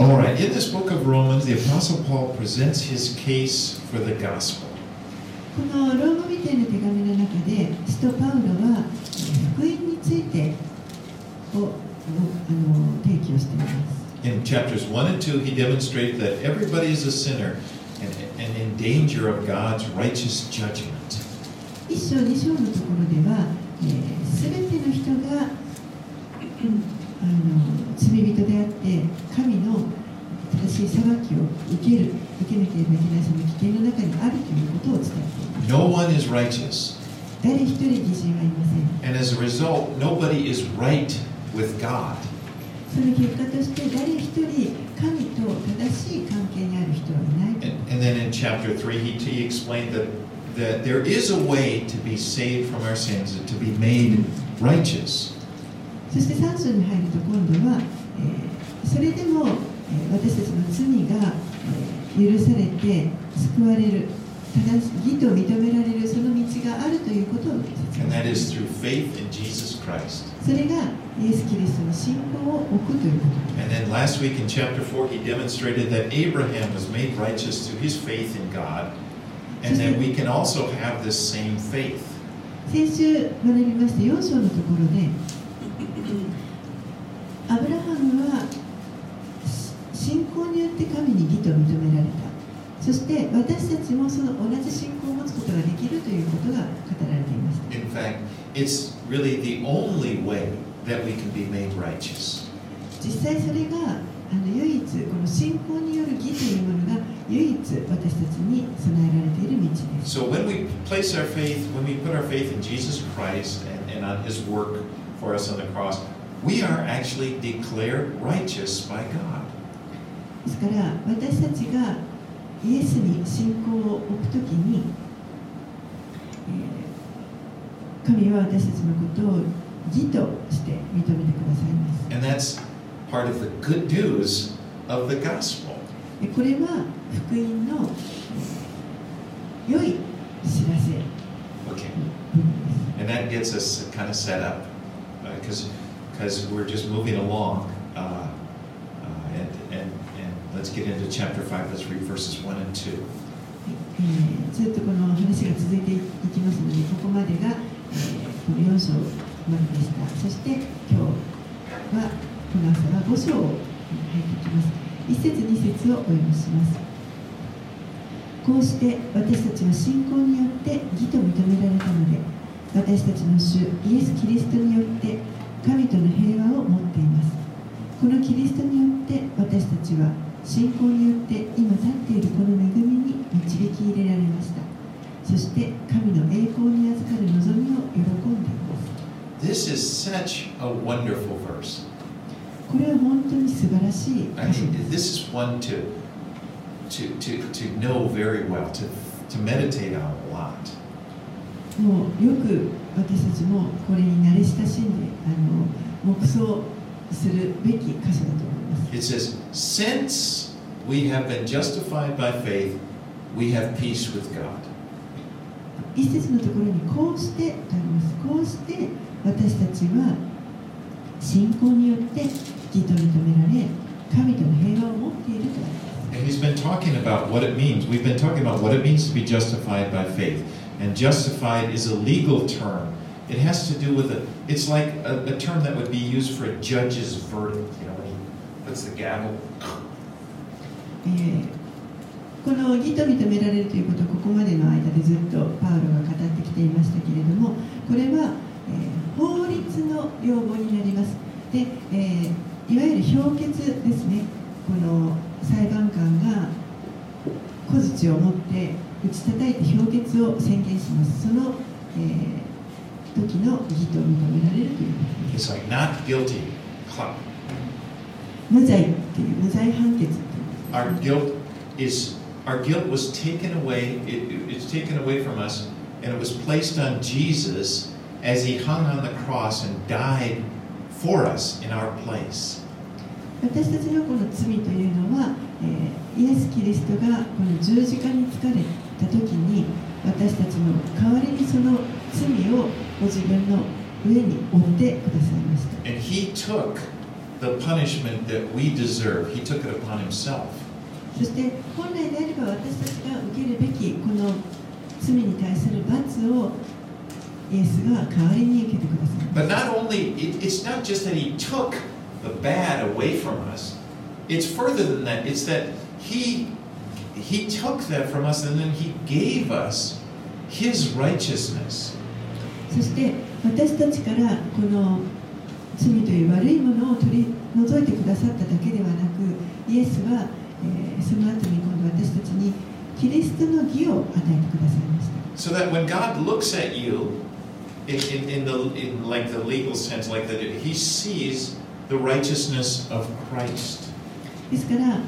All right, in this book of Romans, the Apostle Paul presents his case for the gospel. このローマ人への手紙の中で使徒パウロは福音についてををあの提起をしています In chapters 1 and 2, he demonstrated that everybody is a sinner and, and in danger of God's righteous judgment. 一章二章のところでは、えー、全ての人が あの罪人であって神の正しい裁きを受ける受けなければいけないその危険の中にあるということを伝えています No one is righteous. 誰一人義人はいません And as a result, nobody is right with God. その結果として誰一人神と正しい関係にある人はいない And, and then in chapter 3, he, he explained that, that there is a way to be saved from our sins and to be made righteous. そして3章に入ると今度は、えーそれでも、えー私たちの罪が、えー許されて救われる正し義と認められるその道があるということを説 And 明 that し is through faith in Jesus Christ. それがイエス・キリストの信仰を置くということ And then last week in chapter 4, he demonstrated that Abraham was made righteous through his faith in God. And that we can also have this same faith. 先週学びました4章のところでアブラハムは信仰によって神に義と認められた。そして私たちもその同じ信仰を持つことができるということが語られています。た実際それがあの唯一この信仰による義というものが唯一私たちに備えられている道です。So when we place our faith, when we put our faith in Jesus Christ and, and on His work, for us on the cross, we are actually declared righteous by God. ですから私たちがイエスに信仰を置くときに、えー神は私たちのことを義として認めてくださいます And that's part of the good news of the gospel. でこれは福音の、えー良い知らせ Okay. 部分です And that gets us kind of set up Because because we're just moving along. Uh, uh, and, and, and let's get into chapter 5. Let's read verses 1 and 2. えーずっとこの話が続いていきますのでここまでが、えーこの4章まででしたそして今日はこの朝は5章に入っていきます1節2節をお読みしますこうして私たちは信仰によって義と認められたので私たちの主イエス・キリストによって神との平和を持っていますこのキリストによって私たちは信仰によって今立っているこの恵みに導き入れられましたそして神の栄光に預かる望みを喜んでいます This is such a wonderful verse. これは本当に素晴らしい箇 I 所 mean, です this is one to, to, to, to know very well, to, to meditate on a lot. もうよく私たちもこれに慣れ親しんであの黙想するべき箇所だと思います It says, Since we have been justified by faith, we have peace with God. 一節のところにこうしてとありますこうして私たちは信仰によって義と認められ神との平和を持っているとあります And he's been talking about what it means. We've been talking about what it means to be justified by faith. And justified is a legal term. It has to do with a, it's like a, a term that would be used for a judge's verdict. You know, when he puts the gavel. この義と認められるということをここまでの間でずっとパウロが語ってきていましたけれどもこれは、えー法律の用語になりますで、えーいわゆる評決ですねこの裁判官が小槌を持って打ち叩いて評決を宣言しますその、えー時の義と認められるということです It's like not guilty. 無罪っていう無罪判決っていう Our guilt is, our guilt was taken away, it, it's taken away from us, and it was placed on Jesus as he hung on the cross and died for us in our place. 私たちのこの罪というのは、えーイエス・キリストがこの十字架につかれた時に私たちの代わりにその罪をご自分の上に負ってくださいました And he took the punishment that we deserve. He took it upon himself. そして本来であれば私たちが受けるべきこの罪に対する罰をイエスが代わりに受けてください But not only, it, it's not just that he took the bad away from us, it's further than that. It's that he, he took that from us and then he gave us his righteousness. そして私たちからこの罪という悪いものを取り除いてくださっただけではなくイエスは、えーその後に今度私たちにキリストの義を与えてくださいました So that when God looks at you, in, in, in the in like the legal sense, like that, he sees the righteousness of Christ. ですから、えー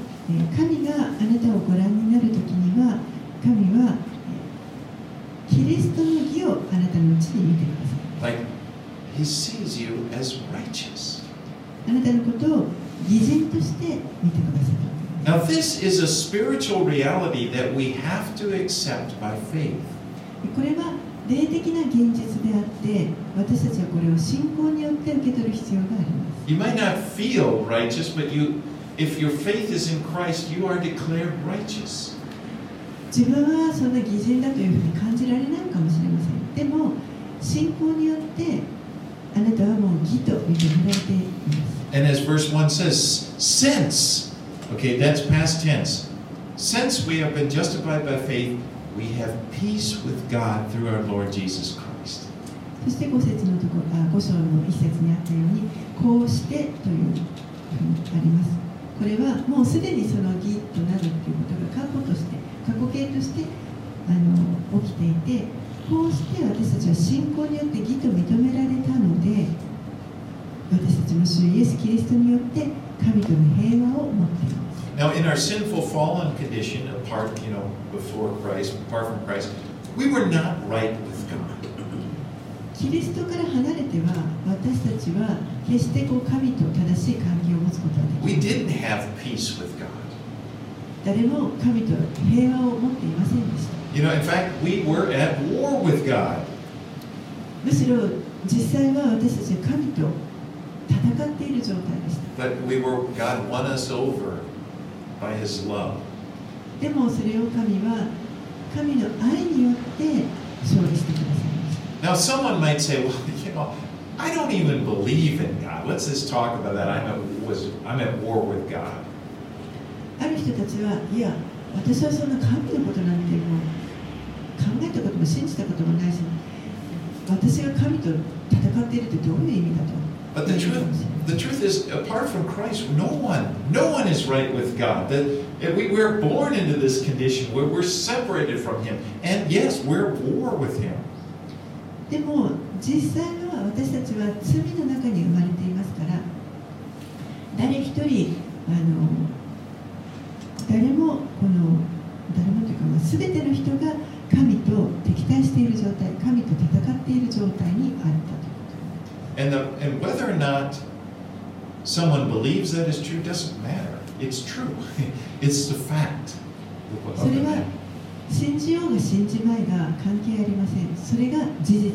神があなたをご覧になるときには神は、えーキリストの義をあなたのうちに見てください Like he sees you as righteous. あなたのことを義人として見てください Now, this is a spiritual reality that we have to accept by faith. これは霊的な現実であって私たちはこれを信仰によって受け取る必要があります You might not feel righteous, but you, if your faith is in Christ, you are declared righteous. 自分はそんな偽人だというふうに感じられないかもしれませんでも信仰によってあなたはもう義と認められています And as verse 1 says, since, okay, that's past tense. Since we have been justified by faith, we have peace with God through our Lord Jesus Christ. そして5節のところあ5章の一節にあったようにこうしてというふうにあります これはもうすでにその義となるということが過去として過去形としてあの起きていてこうして私たちは信仰によって義と認められたので私たちの主イエス・キリストによって神との平和を持っています Now, in our sinful fallen condition, apart, you know, before Christ, apart from Christ, we were not right with God. キリストから離れては私たちは決してこう神と正しい関係を持つことはできない didn't have peace with God. 誰も神と平和を持っていませんでした You know, in fact, we were at war with God. むしろ実際は私たちは神と戦っている状態でした But we were, God won us over by His love. でもそれを神は神の愛によって勝利してくださ Now, someone might say, well, you know, I don't even believe in God. Let's just talk about that. I'm at, was, I'm at war with God. ある人たちはいや私はそんな神のことなんてもう考えたことも信じたこともないし私が神と戦っているってどういう意味だと But the truth, the truth is, apart from Christ, no one, no one is right with God. That that we, we're born into this condition where we're separated from Him, and yes, we're at war with Him. でも実際は私たちは罪の中に生まれていますから誰一人あの誰もこの誰もというか、まあ、全ての人が神と敵対している状態神と戦っている状態にあったということ And, the, and whether or not someone believes that is true doesn't matter. It's true. it's the fact. それは.信じようが信じまいが関係ありませんそれが事実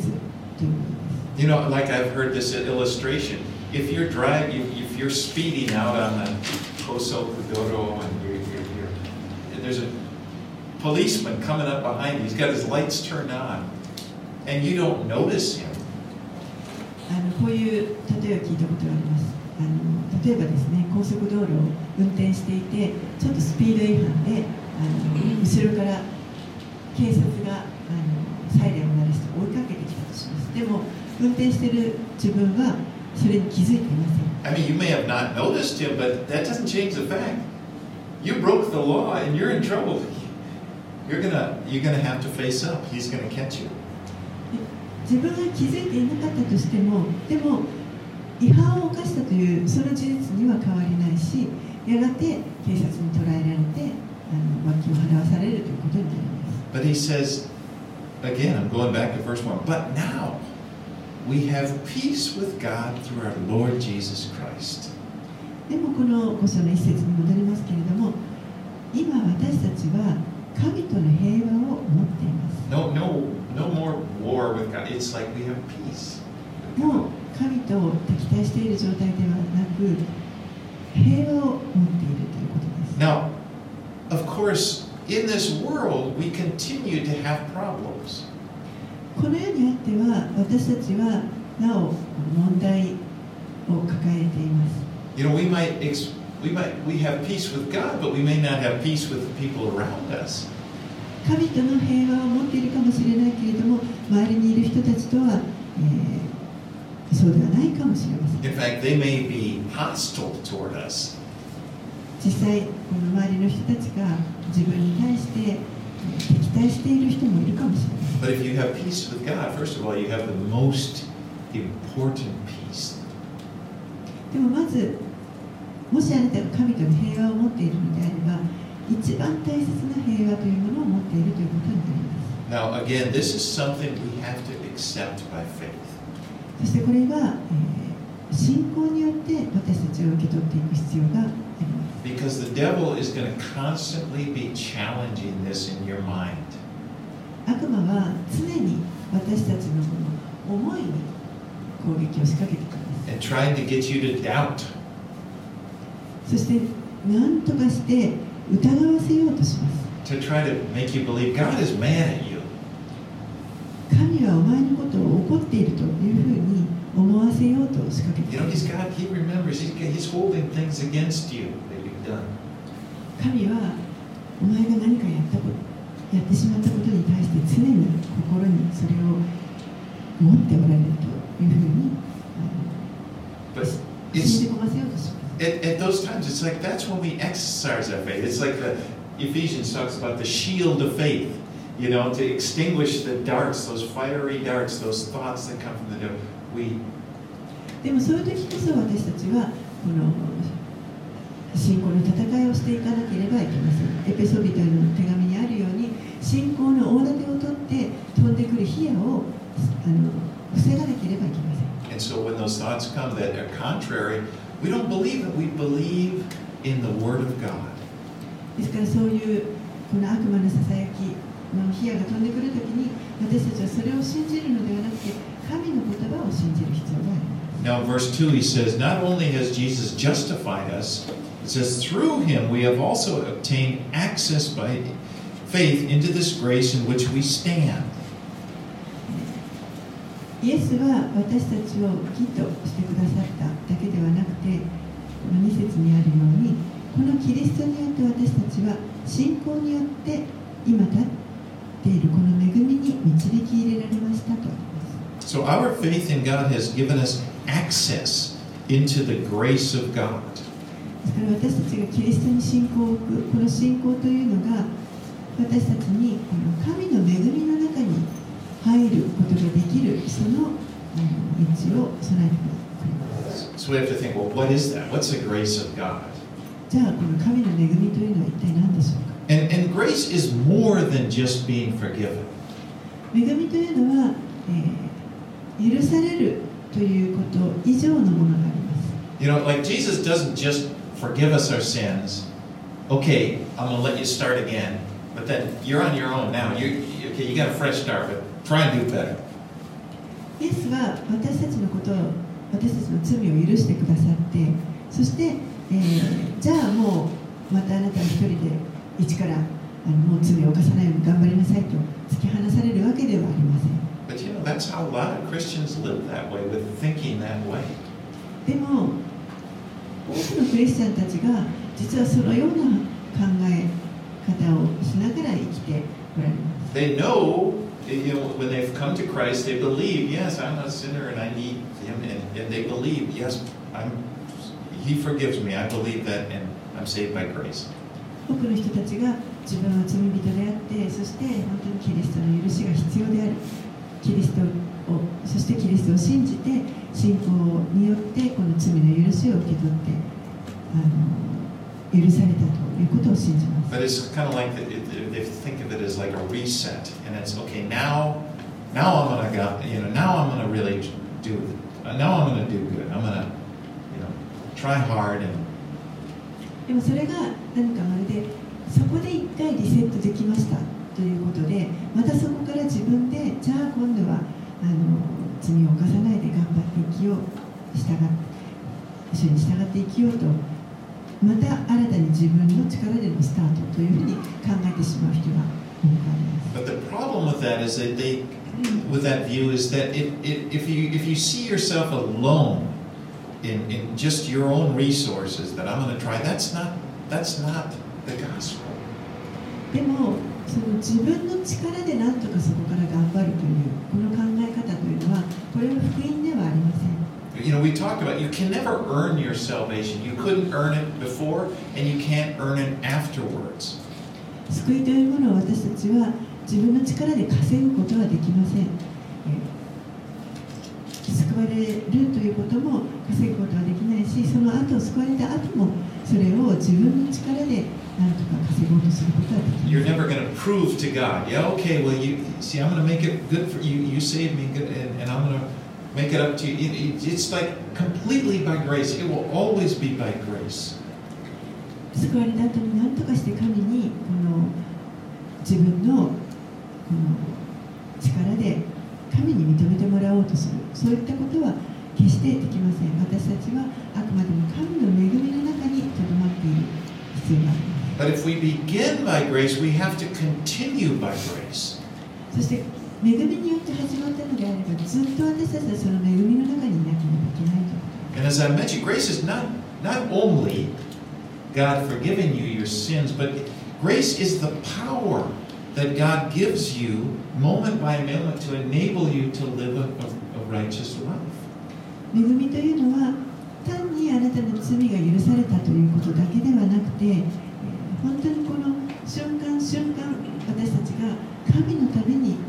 ということです You know, like I've heard this illustration. If you're driving, if you're speeding out on the Coso Kudoro and you're, you're, you're, and there's a policeman coming up behind you, he's got his lights turned on, and you don't notice him. あのこういう例えを聞いたことがありますあの例えばですね高速道路を運転していてちょっとスピード違反であの後ろから警察があのサイレンを鳴らして追いかけてきたとしますでも運転している自分はそれに気づいていません I mean, you may have not noticed him, but that doesn't change the fact. You broke the law and you're in trouble. You're gonna, you're gonna have to face up. He's gonna catch you. 自分が気づいていなかったとしてもでも違反を犯したというその事実には変わりないしやがて警察に捕らえられてあの罰金を払わされるということになります But he says, again, I'm going back to verse 1, but now we have peace with God through our Lord Jesus Christ. でもこの5章の一節に戻りますけれども今私たちは神との平和を持っています No, no, no more war with God. It's like we have peace. もう神と敵対している状態ではなく 平和を持っているということです Now, of course, in this world, we continue to have problems. この世にあっては私たちはなお問題を抱えています You know, we might, ex- we might, we have peace with God, but we may not have peace with the people around us. 神との平和を持っているかもしれないけれども周りにいる人たちとは、えーそうではないかもしれません In fact, they may be hostile toward us. 実際この周りの人たちが自分に対してえー敵対している人もいるかもしれません But if you have peace with God, first of all, you have the most important peace. でもまずもしあなたが神との平和を持っているのであれば一番大切な平和というものを持っているということになります Now, again, this is something we have to accept by faith. そしてこれは、えー信仰によって私たちは受け取っていく必要があります Because the devil is going to constantly be challenging this in your mind. 悪魔は常に私たちのこの思いに攻撃を仕掛けてきます and trying to get you to doubt. そして何とかして疑わせようとします to try to make you believe God is mad at you. 神はお前のことを怒っているというふうに思わせようと仕掛けて You き know, ます he's got, he remembers, he's, he's holding things against you that you've Done. 神はお前が何かやったことやってしまったことに対して常に心にそれを持っておられるというふうに信じ込ませようとします at, at those times, it's like that's when we exercise our faith. It's like the Ephesians talks about the shield of faith, you know, to extinguish the darts, those fiery darts, those thoughts that come from the devil. We でもそういう時こそ私たちはこの信仰の戦いをしていかなければいけませんエペソビトへの手紙にあるように信仰の大盾を取って飛んでくる火矢をあの防がなければいけません And so when those thoughts come that are contrary, we don't believe it. We believe in the Word of God. ですからそういうこの悪魔のささやきの火矢が飛んでくるときに私たちはそれを信じるのではなくて神の言葉を信じる必要があります Now, verse 2, he says, Not only has Jesus justified us, it says, through him we have also obtained access by faith into this grace in which we stand. イエスは私たちを義としてくださっただけではなくてこの2節にあるようにこのキリストによって私たちは信仰によって今立っているこの恵みに導き入れられましたとあります So, our faith in God has given us access into the grace of God. ですから私たちがキリストに信仰を置くこの信仰というのが私たちに神の恵みの中に入ることができるその道を備えてくれます So, we have to think, well, what is that? What's the grace of God? じゃあこの神の恵みというのは一体何でしょうか？And, and grace is more than just being forgiven. 恵みというのは、えー許されるということ以上のものがあります You know, like Jesus doesn't just forgive us our sins. Okay, I'm going to let you start again. But then you're on your own now. You, you- okay, you got a fresh start, but try and do better. イエスは私たちのことを私たちの罪を許してくださってそして、えーじゃあもうまたあなたは一人で一からあのもう罪を犯さないように頑張りなさいと突き放されるわけではありません But you know, that's how a lot of Christians live that way, with thinking that way. でも 多くのクリスチャンたちが実はそのような考え方をしながら生きておられます They know, you know, when they've come to Christ, they believe, yes, I'm a sinner and I need Him. And, and they believe, yes, I'm, He forgives me. I believe that and I'm saved by grace. 多くの人たちが自分は罪人であってそして本当にキリストの許しが必要であるキリストをそしてキリストを信じて信仰によってこの罪の許しを受け取ってあの許されたということを信じます But it's kind of like the, it, they think of it as like a reset, and it's okay. Now, now I'm gonna go. You know, now I'm gonna really do. uh, Now I'm gonna do good. I'm gonna, you know, try hard and でもそれが何かまるでそこで一回リセットできましたということでまたそこから自分でじゃあ今度はあの罪を犯さないで頑張って生きよう従っ主に従って生きようとまた新たに自分の力でのスタートというふうに考えてしまう人が多くあります。But the problem with that is that they, with that view, is that it, it, if you if you see yourself alone in, in just your own resources, that I'm going to try, that's not that's not the gospel. でもその自分の力でなんとかそこから頑張るというこの考え方というのはこれは福音ではありません You know, we talked about you can never earn your salvation. You couldn't earn it before, and you can't earn it afterwards. 救いというものを私たちは自分の力で稼ぐことはできませんえー救われるということも稼ぐことはできないしその後救われた後もそれを自分の力でなんとか稼ごうとすることはできません You're never going to prove to God, yeah, okay, well, you see, I'm going to make it good for you. You saved me, good, and, and I'm going to make it up to you. It, it, it's like completely by grace. It will always be by grace. 救われた後に何とかして神にこの自分のこの力で神に認めてもらおうとするそういったことは決してできません私たちはあくまでも神の恵みの中にとどまっている必要があります But if we begin by grace, we have to continue by grace. そして恵みによって始まったのであればずっと私たちはその恵みの中にいなければいけないと And as I mentioned, grace is not, not only God forgiving you your sins, but grace is the power that God gives you moment by moment to enable you to live a, a, a righteous life. 恵みというのは単にあなたの罪が許されたということだけではなくて、えー本当にこの瞬間瞬間私たちが神のために生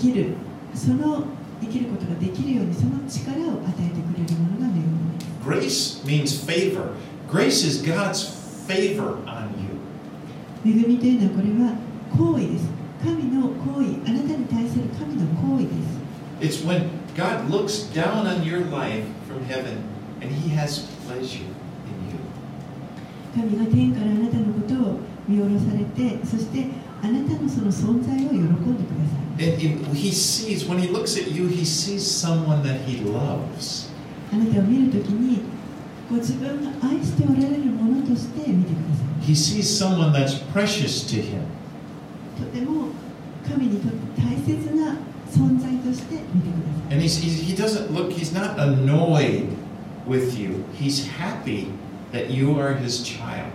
きるその生きることができるようにその力を与えてくれるものが恵みです Grace means favor. Grace is God's favor on you. 恵みというのはこれは行為です神の行為あなたに対する神の行為です It's when God looks down on your life from heaven and He has pleasure in you. 神が天からあなたのことを見下ろされてそしてあなたのその存在を喜んでください And it- He sees, when He looks at you, He sees someone that He loves. あなたを見るときにご自分が愛しておられるものとして見てくださ He sees someone that's precious to Him. いとても神にとって大切な存在として見てください And he's, he's, he doesn't look, he's not annoyed with you. He's happy that you are his child.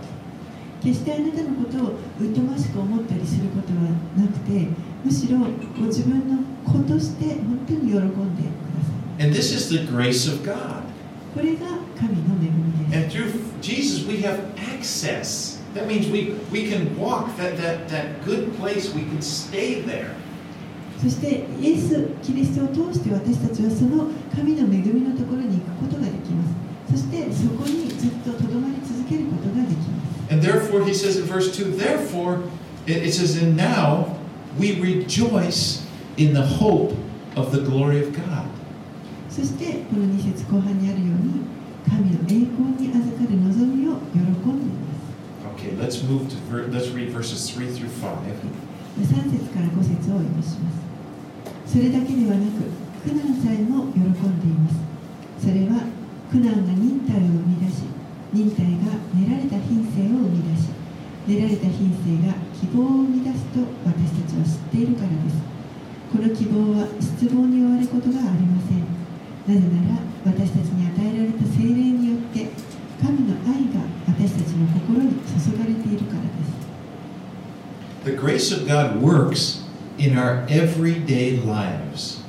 決してあなたのことを疎ましく思ったりすることはなくてむしろご自分の子として本当に喜んでくださ And this is the grace of God. いこれが神の恵みです And through Jesus, we have access. That means we, we can walk that, that, that good place, we can stay there. そしてイエス・キリストを通して私たちはその神の恵みのところに行くことができますそしてそこにずっととどまり続けることが therefore, he says in verse 2, therefore, it, it says, and now we rejoice in the hope of the glory of God. そしてこの2節後半にあるように神の栄光に預かる望みを喜んでいます Okay, let's move to, ver- let's read verses 3 through 5. 3節から5節をお読みしますそれだけではなく苦難さえも喜んでいますそれは苦難が忍耐を生み出し 忍耐が練られた品性を生み出し練られた品性が希望を生み出すと私たちは知っているからです。この希望は失望に終わることがありません。なぜなら私たちに与えられた精霊によって神の愛が私たちの心に注がれているからです。The grace of God works in our everyday lives.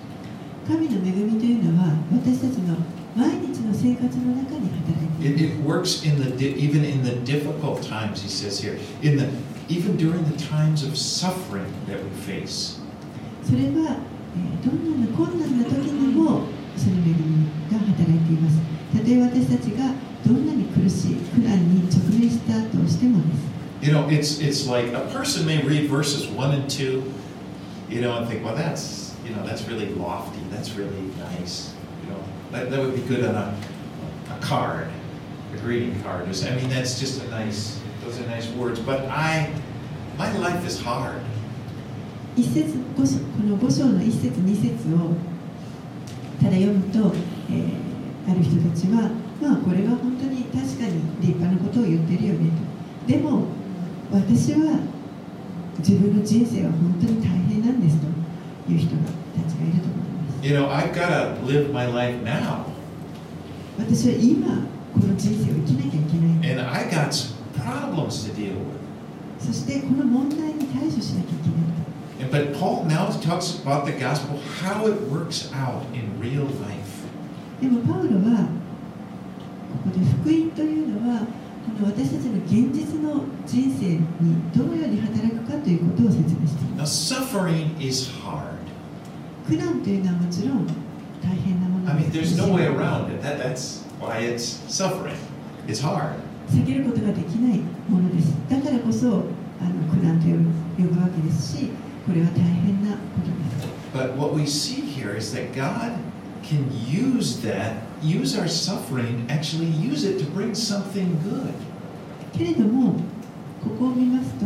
神の恵みというのは私たちの毎日 の生活の中に働いてい It, る it works in the di- even in the difficult times. He says here, in the even during the times of suffering that we face. それは、えーどんな困難な時にもその恵みが働いていますたとえ私たちがどんなに苦しい苦難に直面したとしてもです You know, it's it's like a person may read verses one and two, you know, and think, well, that's you know, that's really lofty. That's really nice. That, that would be good on a a card, a greeting card. I mean, that's just a nice. Those are nice words. But I, my life is hard. 一節この5章の一節二節をただ読むと、えーある人たちはまあこれは本当に確かに立派なことを言ってるよねとでも私は自分の人生は本当に大変なんですという人たちがいると思います You know, I've got to live my life now. 私は今この人生を生きなきゃいけない And I got some problems to deal with. そしてこの問題に対処しなきゃいけない And- But Paul now talks about the gospel, how it works out in real life. でもパウロはここで福音というのはこの私たちの現実の人生にどのように働くかということを説明していま Now, す suffering is hard. 苦難というのはもちろん大変なもの I mean, で there's す no way around it. That, that's why it's suffering. It's hard. 避けることができないものですだからこそあの苦難と呼ぶ呼ぶわけですしこれは大変なことです But what we see here is that God can use that, use our suffering, actually use it to bring something good. けれどもここを見ますと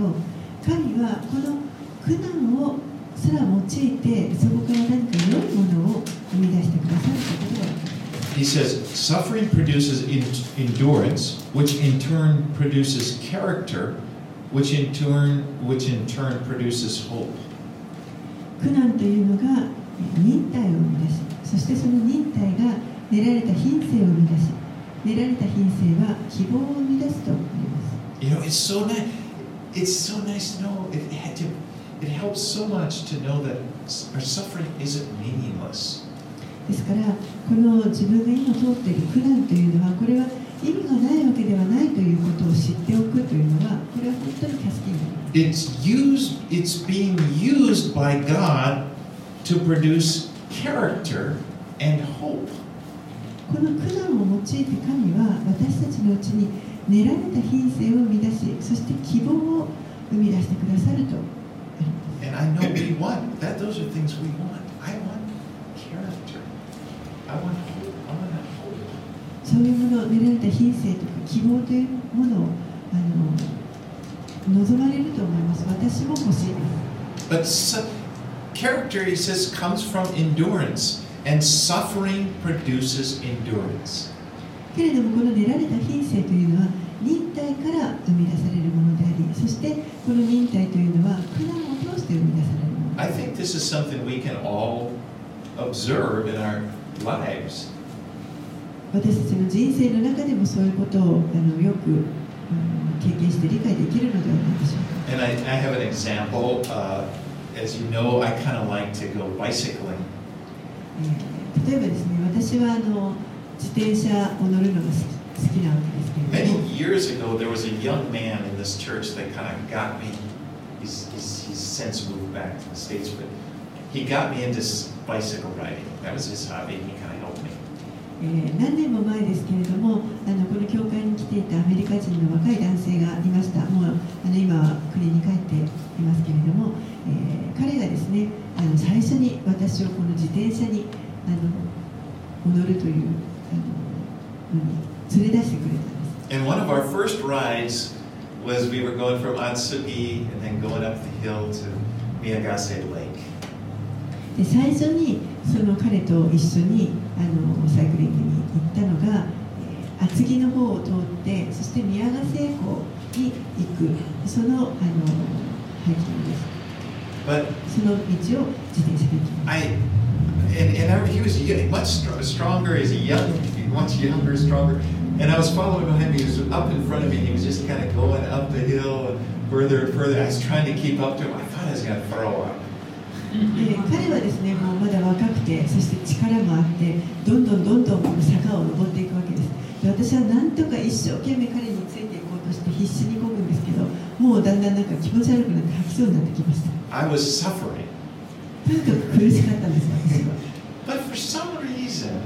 神はこの苦難をすら用いてそこから何か良いものを生み出してくださることが分かります He says, suffering produces in, endurance, which in turn produces character, which in turn, which in turn produces hope. 苦難というのがえー忍耐を生み出しそしてその忍耐が練られた品性を生み出し練られた品性は希望を生み出すとあります You know, it's so nice. It's so nice to know. It, had to, it helps so much to know that our suffering isn't meaningless. ですからこの自分が今通っている苦難というのはこれは意味がないわけではないということを知っておくというのはこれは本当に助けになります It's used. It's being used by God to produce character and hope. この苦難を用いて神は私たちのうちに練られた品性を生み出しそして希望を生み出してくださると And I know we want that. Those are things we want. I want character. I want hope. I want that hope. そういうもの練られた品性とか希望というものをあの望まれると思います私も欲しいです But su- character, he says, comes from endurance, and suffering produces endurance. けれどもこの練られた品性というのは忍耐から生み出されるものでありそしてこの忍耐というのは苦難を通して生み出されるもの I think this is something we can all observe in our lives. 私たちの人生の中でもそういうことをあのよく、うん経験して理解できるのではないでしょうか And I, I have an example. Uh, as you know, I kind of like to go bicycling. えー例えばですね私はあの自転車を乗るのが好き好きなわけですけれど Many も years ago, there was a young man in this church that kind of got me. He's, he's, he's since moved back to the States, but he got me into bicycle riding. That was his hobby. He kind of helped me. えー何年も前ですけれどもあのこの教会に来ていたアメリカ人の若い男性がいましたもうあの今は国に帰っていますけれども、えー彼がですねあの最初に私をこの自転車にあの乗るというあののに連れ出してくれたんです And one of our first rides was we were going from Atsugi and then going up the hill to Miyagase Lake. で最初にその彼と一緒にあのサイクリングに行ったのが、えー厚木の方を通ってそして宮ヶ瀬湖に行くそのあのハイキングです But その道を自転車で行きます I, and, and I, he was y- much str- stronger, he's a young, much younger, stronger. And I was following behind him, he was up in front of me, he was just kind of going up the hill and further and further. I was trying to keep up to him. I thought I was going to throw up. で彼はですねもうまだ若くてそして力もあってどんどんどんどんこの坂を登っていくわけですで私はなんとか一生懸命彼についていこうとして必死にこぐんですけどもうだんだんなんか気持ち悪くなって吐きそうになってきました I was suffering. とにかく苦しかったんです私は But for some reason,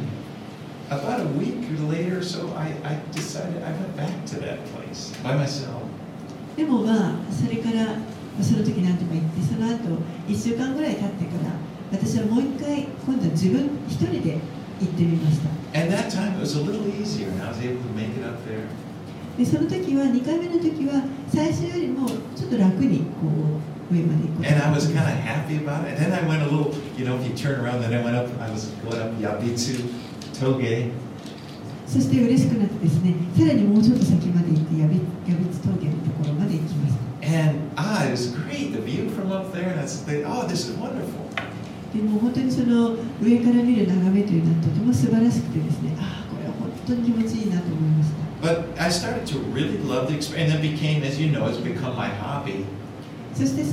about a week later or so, I, I decided I went back to that place by myself. でもまあそれからまあその時なんとか行ってその後1週間ぐらい経ってから私はもう一回今度は自分一人で行ってみました And that time it was a little easier, and I was able to make it up there. でその時は2回目の時は最初よりもちょっと楽にこう上まで行くこと And が I で was き kind ま of した happy about it. And then I went a little, you know, if you turn around, then I went up, I was going up Yabitsu, そして嬉しくなってですね、さらにもうちょっと先まで行って、やべ、やべつ峠のところまで行きます。でも本当にその上から見る眺めというのはとても素晴らしくてですね、ああ、これは本当に気持ちいいなと思いました。But I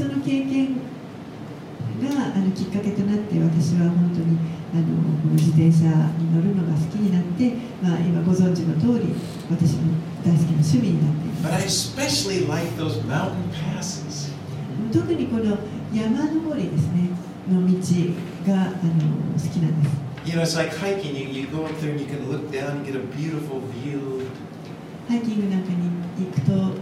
の経験があのきっかけとなって私は本当にあの自転車に乗るのが好きになって、まあ、今ご存知の通り私の大好きな趣味になっていま like. す特にこの山登りですねの道があの好きなんです You know, it's like hiking. You, you go up there and you can look down and get a beautiful view. ハイキングなんかに行くとあのこ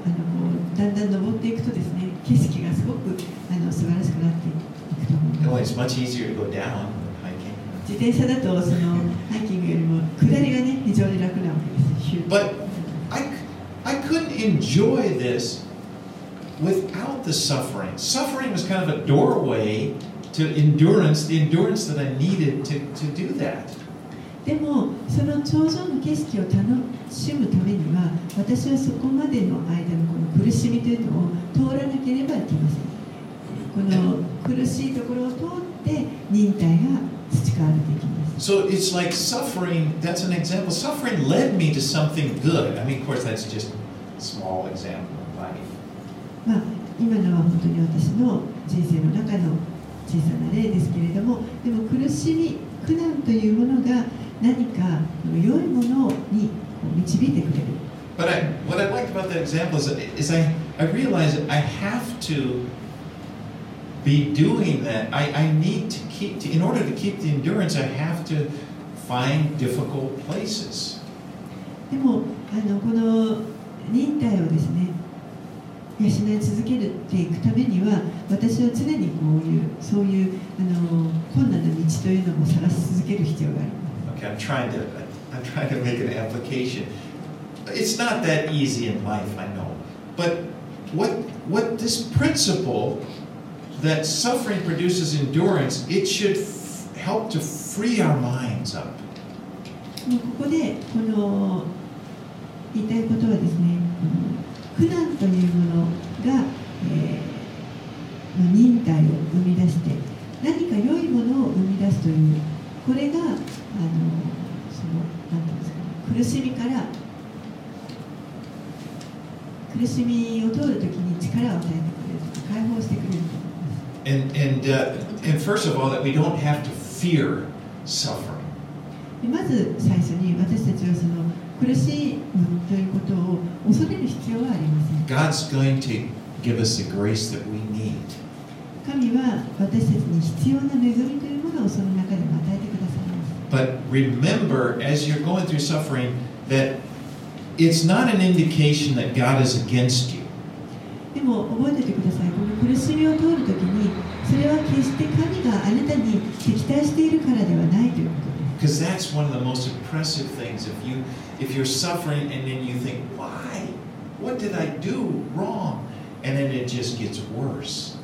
うだんだん登っていくとですね景色がすごくあの素晴らしくなっていく と思います Oh, it's much easier to go down than hiking. 自転車だとそのハイキングよりも下りがね非常に楽なわけですヒュー But I, I couldn't enjoy this without the suffering. Suffering was kind of a doorway to endurance, the endurance that I needed to, to do that. でもその頂上の景色を楽しむためには私はそこまでの間のこの苦しみというのを通らなければいけません この苦しいところを通って忍耐が培われていきます So it's like suffering, that's an example. Suffering led me to something good. I mean, of course, that's just a small example of life. まあ今のは本当に私の人生の中の小さな例ですけれどもでも苦しみ苦難というものが何か良いものにこう導いてくれる But I, what I liked about that example is, is I, I realized I have to be doing that. I, I need to keep, to, in order to keep the endurance, I have to find difficult places. でもあのこの忍耐をですね養い続けるっていくためには私は常にこういうそういうあの困難な道というのも探し続ける必要があります。Okay, I'm trying to I'm trying to make an application. It's not that easy in life, I know, but what what this principle that suffering produces endurance, it should help to free our minds up. ここでこの言いたいことはですね苦難というものが、えーまあ忍耐を生み出して何か良いものを生み出すというこれがあのそのなんていうんですか苦しみから苦しみを通るときに力を与えてくれる解放してくれる And, and, uh, and first of all, that we don't have to fear suffering. でまず最初に私たちはその苦しむということを恐れる必要はありません God's going to give us the grace that we need. 神は私たちに必要な恵みというものをその中でも与えてくださいます But remember, as you're going through suffering, that it's not an indication that God is against you. でも覚えておいてくださいこの 苦しみを通るときにそれは決して神があなたに敵対しているからではないということです Because that's one of the most oppressive things. If you if you're suffering and then you think, why? What did I do wrong? And then it just gets worse.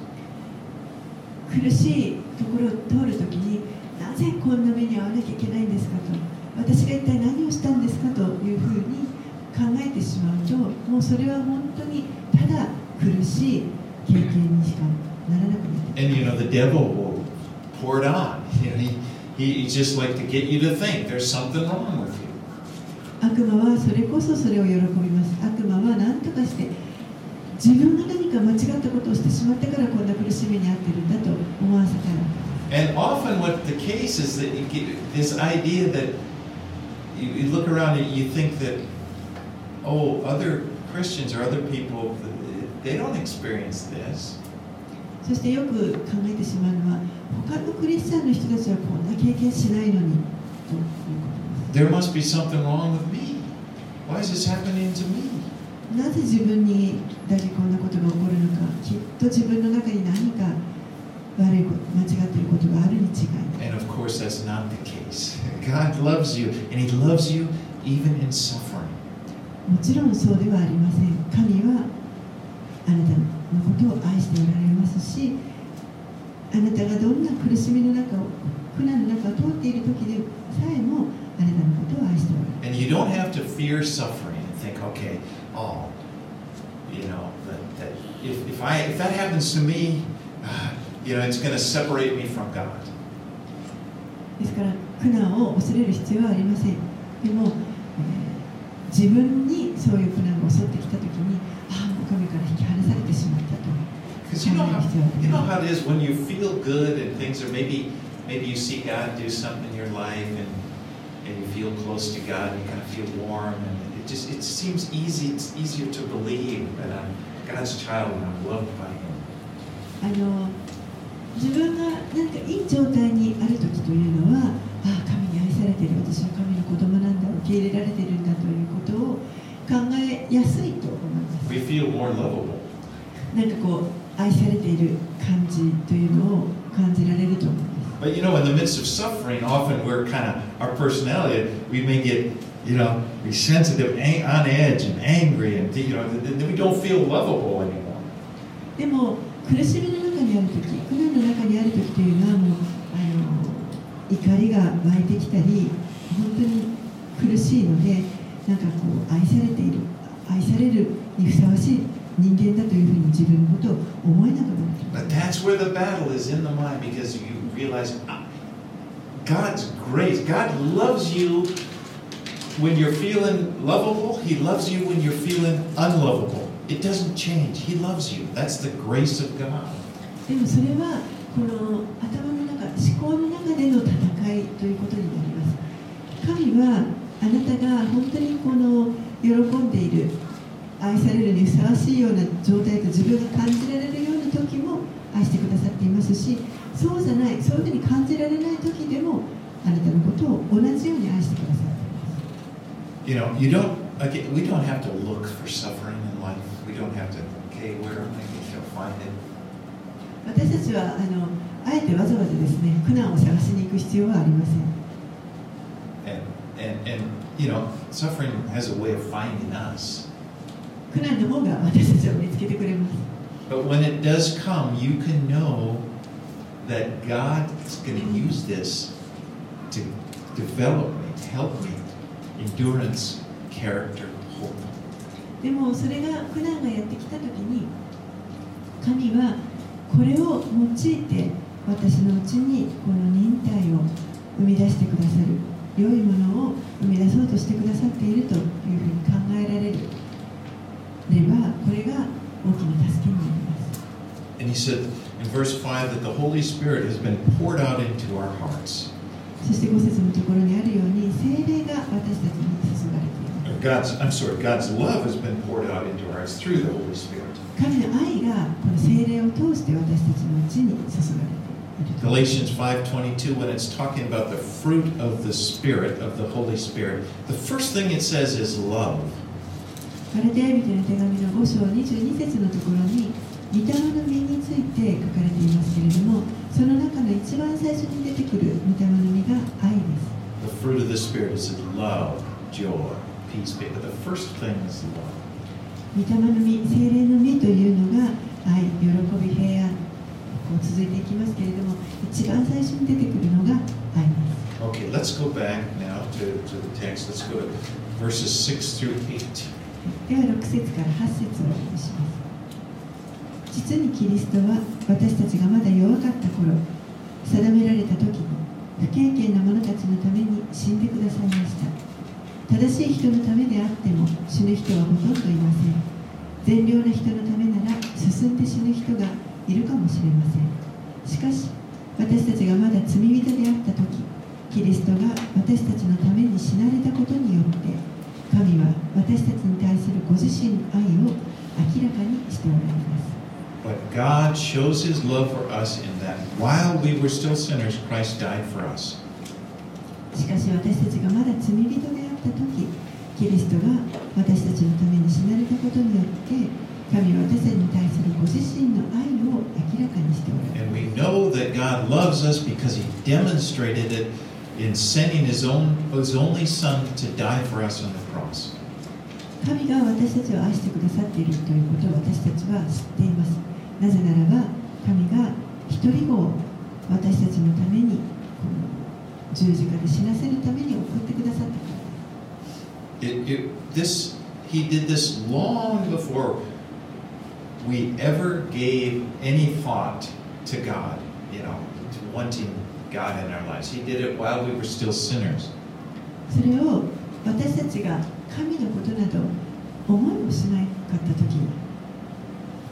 苦しいところを通るときになぜこんな目に遭わなきゃいけないんですかと私が一体何をしたんですかというふうに考えてしまうともうそれは本当にただ苦しい経験にしかならなくなって And you know, the devil will pour it on. You know, he, he, just like to get you to think there's something wrong with you. 悪魔はそれこそそれを喜びます悪魔は何とかして自分が何か間違ったことをしてしまったからこんな苦しみに遭ってるんだと思わせたいわけです And often what the case is that you get this idea that you, you look around and you think that, oh, other Christians or other people, they don't experience this. そしてよく考えてしまうのは他のクリスチャンの人たちはこんな経験しないのに There must be something wrong with me. Why is this happening to me? なぜ自分にだけこんなことが起こるのかきっと自分の中に何か悪いこと間違っていることがあるに違いない And of course, that's not the case. God loves you, and He loves you even in suffering. もちろんそうではありません神はあなたのことを愛しておられますしあなたがどんな苦しみの中を苦難の中を通っている時でさえもあなたのことを愛しておる And you don't have to fear suffering and think, okay, oh, you know, that, that if, if, I, if that happens to me, uh, you know, it's going to separate me from God. ですから苦難を恐れる必要はありませんでも、えー自分にそういう苦難が襲ってきたときに神から引き離されてしまったと Because you know how you know how it is when you feel good and things are maybe maybe you see God do something in your life and and you feel close to God and you kind of feel warm and it just it seems easy it's easier to believe that I'm God's child and I'm loved by Him. あの自分がなんかいい状態にある時というのはああ神に愛されている私は神の子供なんだ受け入れられているんだということを考えやすいと思います We feel more lovable. なんかこう愛されている感じというのを感じられると思います But you know, in the midst of suffering, often we're kind of our personality. We may get, you know, be sensitive, ang- on edge, and angry, and you know, th- th- we don't feel lovable anymore. でも苦しみの中にある時苦難の中にある時というのはもうあの怒りが湧いてきたり本当に苦しいのでなんかこう愛されている愛されるにふさわしい人間だというふうに自分のことを思えなくなる But that's where the battle is in the mind because you realize ah, God's grace. God loves you when you're feeling lovable. He loves you when you're feeling unlovable. It doesn't change. He loves you. That's the grace of God. でもそれはこの頭の中思考の中での戦いということになります神はあなたが本当にこの喜んでいる愛されるにふさわしいような状態と自分が感じられるような時も愛してくださっていますしそうじゃないそういうふうに感じられない時でもあなたのことを同じように愛してくださっています You know, you don't. Again, we don't have to look for suffering in life. We don't have to. Okay, where am I going to find it? 私たちはあのあえてわざわざですね苦難を探しに行く必要はありません And and and you know, suffering has a way of finding us. 苦難の方が私たちを見つけてくれます But when it does come, you can know that God is going to use this to develop me, to help me. Endurance, character, hope. でもそれが苦難がやってきた時に神はこれを用いて私のうちにこの忍耐を生み出してくださる良いものを生み出そうとしてくださっているというふうに考えられるればこれが大きな助けになります And he said in verse 5 that the Holy Spirit has been poured out into our hearts. そして5節のところにあるように聖霊が私たちに注がれています God's, I'm sorry, God's love has been poured out into our hearts through the Holy Spirit. 神の愛がこの聖霊を通して私たちのうちに注がれていると Galatians 5:22 when it's talking about the fruit of the spirit of the Holy Spirit the first thing it says is love ガラテヤ人への手紙の5章22節のところに御霊の実について書かれていますけれどもその中の一番最初に出てくる御霊の実が愛です the fruit of the spirit is love joy peace but the first thing is love 御霊の実聖霊の実というのが愛喜び平安続いていきますけれども一番最初に出てくるのが愛です Okay, let's go back now to, to the text. Let's go to verses 6 through 8. では6節から8節をお読みします実にキリストは私たちがまだ弱かった頃定められた時に不経験な者たちのために死んでくださいました正しい人のためであっても死ぬ人はほとんどいません善良な人のためなら進んで死ぬ人がいるかもしれませんしかし私たちがまだ罪人であった時キリストが私たちのために死なれたことによって神は私たちに対するご自身の愛を明らかにしておられます But God shows his love for us in that while we were still sinners, Christ died for us. しかし私たちがまだ罪人であった時キリストが私たちのために死なれたことによって神は私たちに対するご自身の愛を明らかにしておられます And we know that God loves us because he demonstrated it in sending his own his only son to die for us on the cross. 神が私たちを愛してくださっているということを私たちは知っていますなぜならば神が一人子を私たちのために十字架で死なせるために送ってくださったから It, it, this, he did this long before we ever gave any thought to God, you know, to wanting God in our lives. He did it while we were still sinners. それを私たちが神のことなど思いもしなかった時に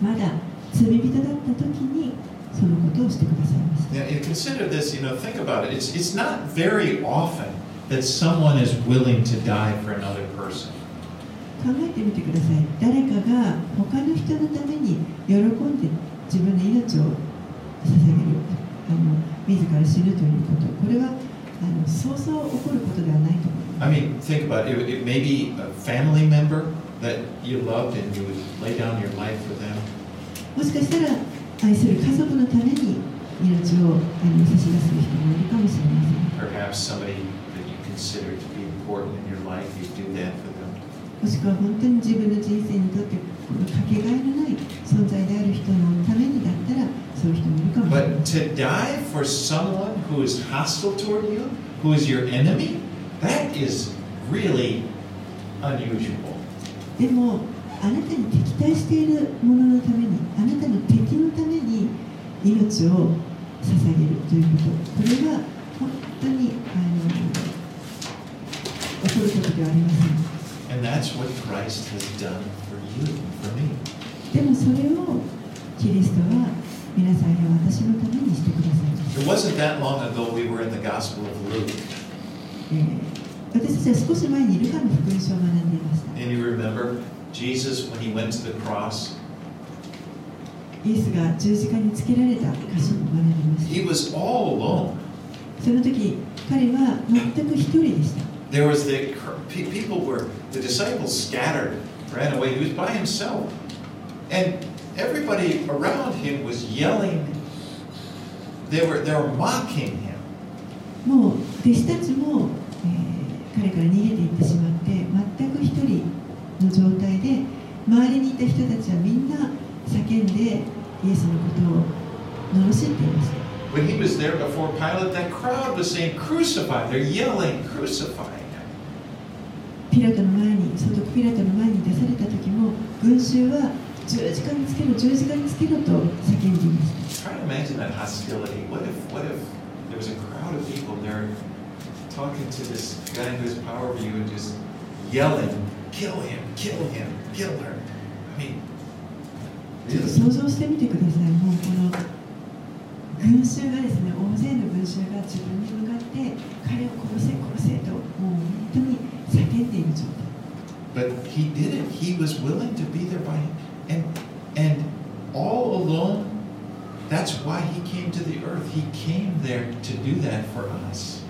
まだ罪人だった時にそのことをしてくださいました Now, and consider this, you know, think about it. It's, it's not very often that someone is willing to die for another person. 考えてみてください誰かが他の人のために喜んで自分の命を捧げるあの自ら死ぬということこれはあのそうそう起こることではないと思います I mean, think about it. It, may be a family member that you loved and you would lay down your life for them. もしかしたら愛する家族のために命をあの差し出す人もいるかもしれません Perhaps somebody that you consider to be important in your life, you do that for them. もしくは本当に自分の人生にとってこのかけがえのない存在である人のためにだったらそういう人もいるかもしれま But せん to die for someone who is hostile toward you, who is your enemy, that is really unusual. でもあなたに敵対しているもののためにあなたの敵のために命を捧げるということ。これは本当にあの起こることではありません And that's what Christ has done for you and for me. でもそれをキリストは皆さんや私のためにしてくださいました It wasn't that long ago we were in the Gospel of Luke. えー私たちは少し前にルカの福音書を学んでいました And you remember Jesus, when he went to the cross, イエスが十字架につけられた箇所を学びまし he was all alone. たその時彼は全く一人でした There was the pe- people were the disciples scattered, ran away. He was by himself, and everybody around him was yelling. They were they were mocking him. もう弟子たちも、えー彼から逃げていってしまって全く一人の状態で周りにいた人たちはみんな叫んでイエスのことを罵っていました When he was there before Pilate, that crowd was saying, "Crucify!" They're yelling, "Crucify!" ピラトの前に総督ピラトの前に出された時も群衆は十字架につけろ十字架につけろと叫んでいました。想像してみてください。もうこの群衆がですね大勢の群衆が自分に向かって彼を殺せ殺せともう本当に叫んでいる状態 But he did it. He was willing to be there by him. And and all alone, that's why he came to the earth. He came there to do that for us.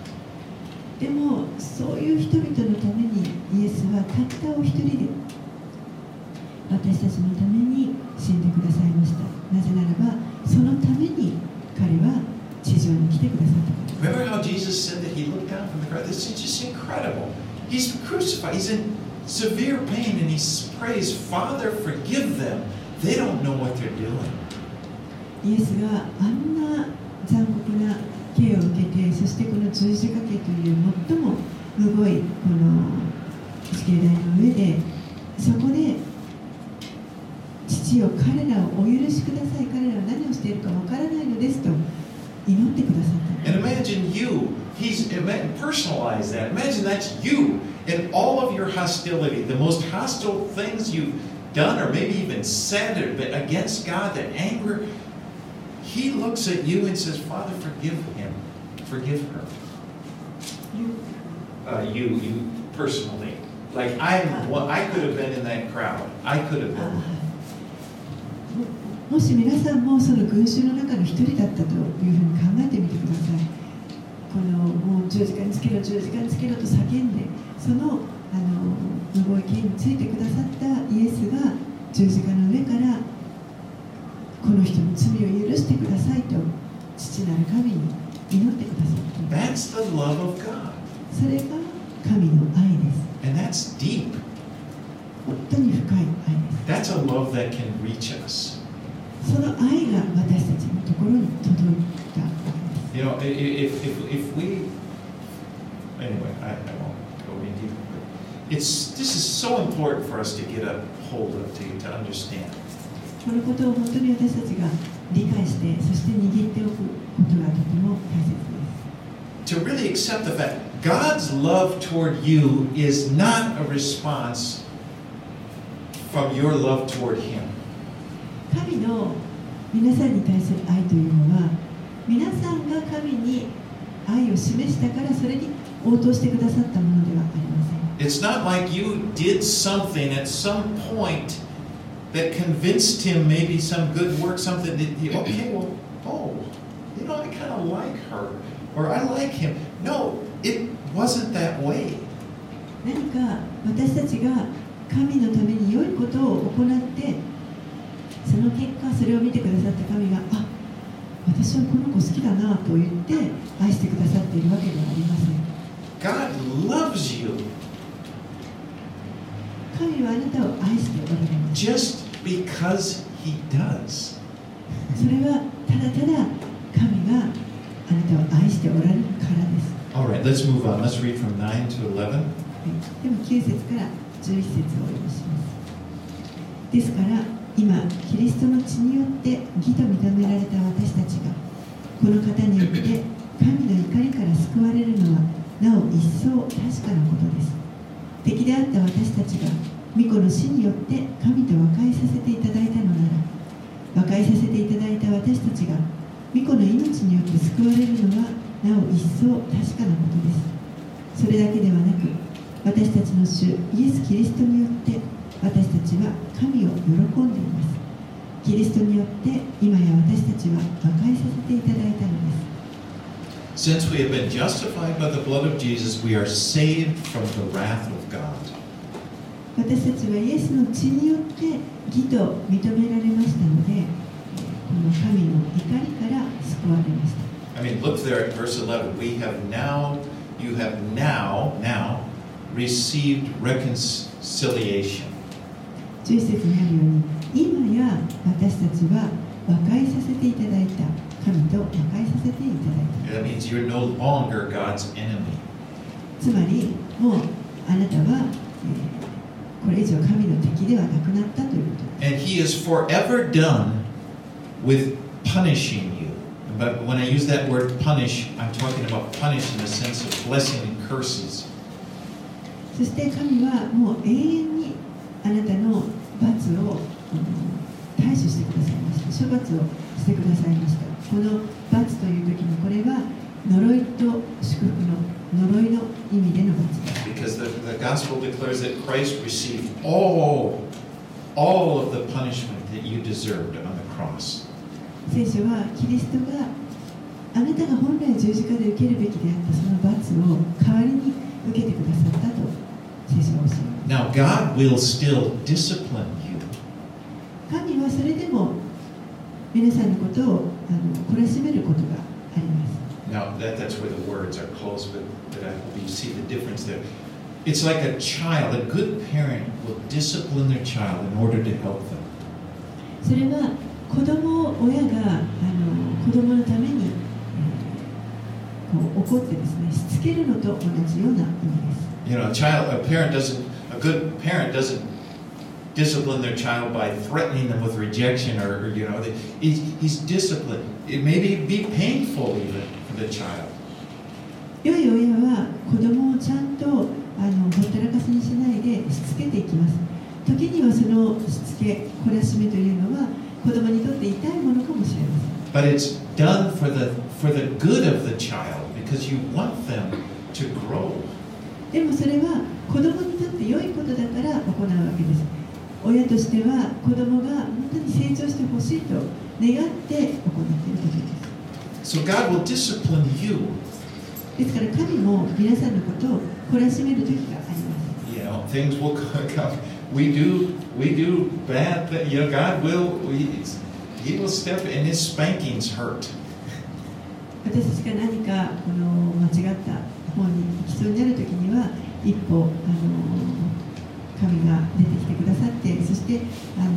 でもそういう人々のためにイエスはたったお一人で私たちのために死んでくださいましたなぜならばそのために彼は地上に来てくださったから Remember how Jesus said that he looked down from the cross? This is just incredible. He's crucified. He's in severe pain and he prays, Father, forgive them. They don't know what they're doing. イエスがあんな残酷な刑を受けてそしてこの十字架刑という最もむごいこの死刑台の上でそこで父よ彼らをお許しください彼らは何をしているかわからないのですと 祈ってくださった And imagine you. He's ima- personalize that. Imagine that's you and all of your hostility, the most hostile things you've done or maybe even said or been against God, the anger. He looks at you and says, Father, forgive him. Forgive her. Uh, you, you personally. Like I'm, well, I could have been in that crowd. I could have あ been. ももし皆さんもその群衆の中の一人だったというふうに考えてみてくださいこのもう十字架につけろ十字架につけろと叫んでそのあの無謀刑についてくださったイエスが十字架の上からこの人の罪を許してくださいと父なる神に祈ってくださった That's the love of God. それが神の愛です And that's deep. 本当に深い愛です That's a love that can reach us. その愛が私たちのところに届いたわけです You know, i- i- if, if, if we anyway, I, I won't go any deeper. But it's this is so important for us to get a hold of, to, to understand. このことを本当に私たちが理解してそして握っておくことがとても大切です。 To really accept the fact God's love toward you is not a response from your love toward Him. 神の皆さんに対する愛というのは皆さんが神に愛を示したからそれに応答してくださったものではありません It's not like you did something at some point that convinced him maybe some good work, something that he, okay, well, oh, you know, I kind of like her, or I like him. No, it wasn't that way. 何か私たちが神のために良いことを行ってその結果それを見てくださった神があ私はこの子好きだなと言って愛してくださっているわけではありません God loves you 神はあなたを愛しておられます just because he does. それはただただ神があなたを愛しておられるからです All right, let's move on. Let's read from 9 to 11. はいでも9節から11節をお読みしますですから今ストの血によって義と認められた私たちがこの方によって神の怒りから救われるのはなお一層確かなことです。敵であった私たちが御子の死によって神と和解させていただいたのなら和解させていただいた私たちが御子の命によって救われるのはなお一層確かなことです。それだけではなく私たちの主イエス・キリストによって私たちは神を喜んでいます。キリストによって今や私たちは和解させていただいたのです Since we have been justified by the blood of Jesus, we are saved from the wrath of God. 私たちはイエスの血によって義と認められましたのでこの神の怒りから救われました I mean, look there at verse 11. We have now, you have now, now received reconciliation. 11節にあるように 今や私たちは和解させていただいた神と和解させていただいた That means you're no longer God's enemy. つまりもうあなたは、えーこれ以上神の敵ではなくなったということ And He is forever done with punishing you. But when I use that word punish, I'm talking about punish in the sense of blessing and curses. そして神はもう永遠にあなたの罰をうんあの対処してくださいました。処罰をしてくださいました。この罰という時のこれは呪いと祝福の呪いの意味での罰。です the, the all, all 聖書はキリストがあなたが本来十字架で受けるべきであったその罰を代わりに受けてくださったと聖書は教えます。Now God will still discipline 神はそれでも皆さんのことをあの懲らしめることがあります Now, that, that's where the words are close, but, but I hope you see the difference there. It's like a child, a good parent will discipline their child in order to help them. それは子供を親があの子供のために、えーこう怒ってですねしつけるのと同じような意味です You know, a child, a parent doesn't, a good parent doesn't discipline their child by threatening them with rejection or, or, you know, they- he's, he's disciplined. It may be, be painful even for the child. 良い親は子供をちゃんとあのほったらかしにしないでしつけていきます時にはそのしつけ懲らしめというのは子供にとって痛いものかもしれません But it's done for the, for the good of the child because you want them to grow. でもそれは子供にとって良いことだから行うわけです親としては子供が本当に成長してほしいと願って行っていることです So God will discipline you. ですから神も皆さんのことを懲らしめる時があります You know, things will come. We do, we do bad things. You know, God will, we, He will step in. His spankings hurt. 私たちが何かこの間違った方に行きそうになる時には一歩あの神が出てきてくださってそしてあの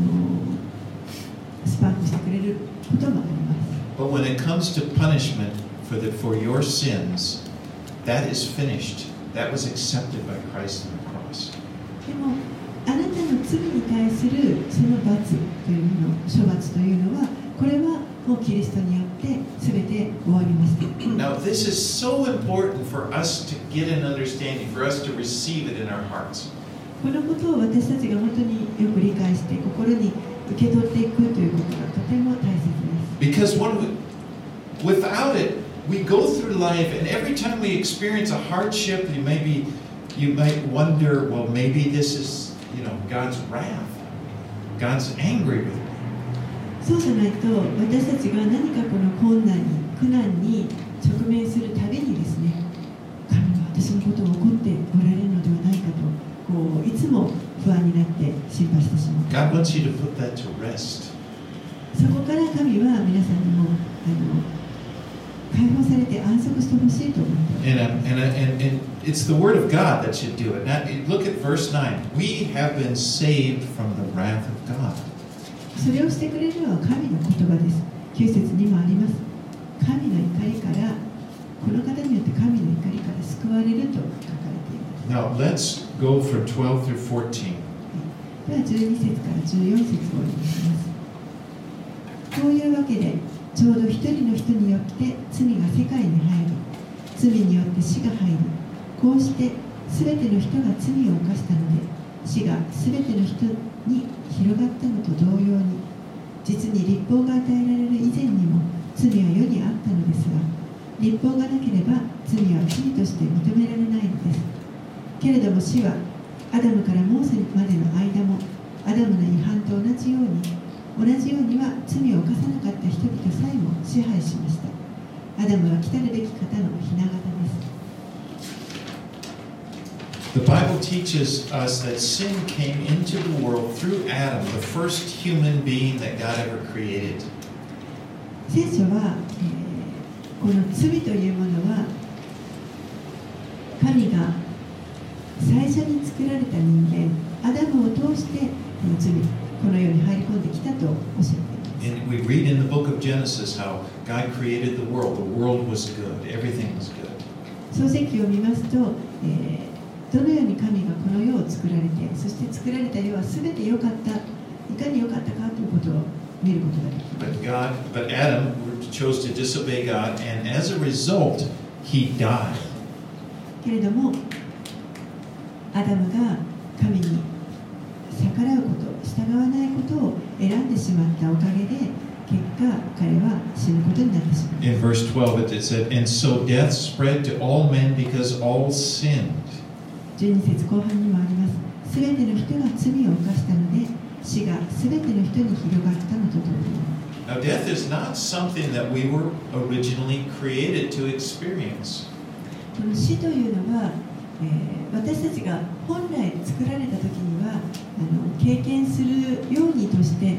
スパンクしてくれることもあります But when it comes to punishment for, the, for your sins, that is finished. that was accepted by Christ on the cross. でもあなたの罪に対するその罰というもの処罰というのはこれはもうキリストによって全て終わりました Now, this is so important for us to get an understanding, for us to receive it in our hearts. このことを私たちが本当によく理解して心に受け取っていくということがとても大切です Because when we, without it, we go through life, and every time we experience a hardship, you maybe you might wonder, well, maybe this is you know God's wrath. God's angry with me. そうじゃないと私たちが何かこの困難に苦難に直面するたびにですね神は私のことを怒ってこういつも不安になって心配してしまう God wants you to put that to rest. そこから神は皆さんにもあの解放されて安息してほしいと思っています And, um, and, and, and it's the Word of God that should do it. Now, look at verse 9. We have been saved from the wrath of God. それをしてくれるのは神の言葉です9節にもあります神の怒りからこの方によって神の怒りから救われると Now, let's go from 12 through 14. では12節から14節。をお願いしますこういうわけでちょうど一人の人によって罪が世界に入り罪によって死が入りこうして全ての人が罪を犯したので死が全ての人に広がったのと同様に実に立法が与えられる以前にも罪は世にあったのですが立法がなければ罪は罪として認められないのです。けれども死はアダムからモーセまでの間もアダムの違反と同じように同じようには罪を犯さなかった人々さえも支配しましたアダムは来たるべき方の雛形です The Bible teaches us that sin came into the world through Adam, the first human being that God ever created. 聖書は、えーこの罪というものは神が最初に作られた人間アダムを通してこの罪この世に入り込んできたとおっしゃっています And we read in the book of Genesis how God created the world. The world was good, everything was good. 創世記を見ますと、えーどのように神がこの世を作られてそして作られた世は全て良かったいかに良かったかということを見ることができます But God, but Adam chose to disobey God, and as a result, he died. けれどもアダムが神に逆らうこと従わないことを選んでしまったおかげで結果彼は死ぬことになってしまった verse 12, it said,、so、12節後半にもあります。すべての人が罪を犯したので死がすべての人に広がったのと同時 Now, death is not something that we were originally created to experience. 死というのはえー私たちが本来作られた時にはあの経験するようにとして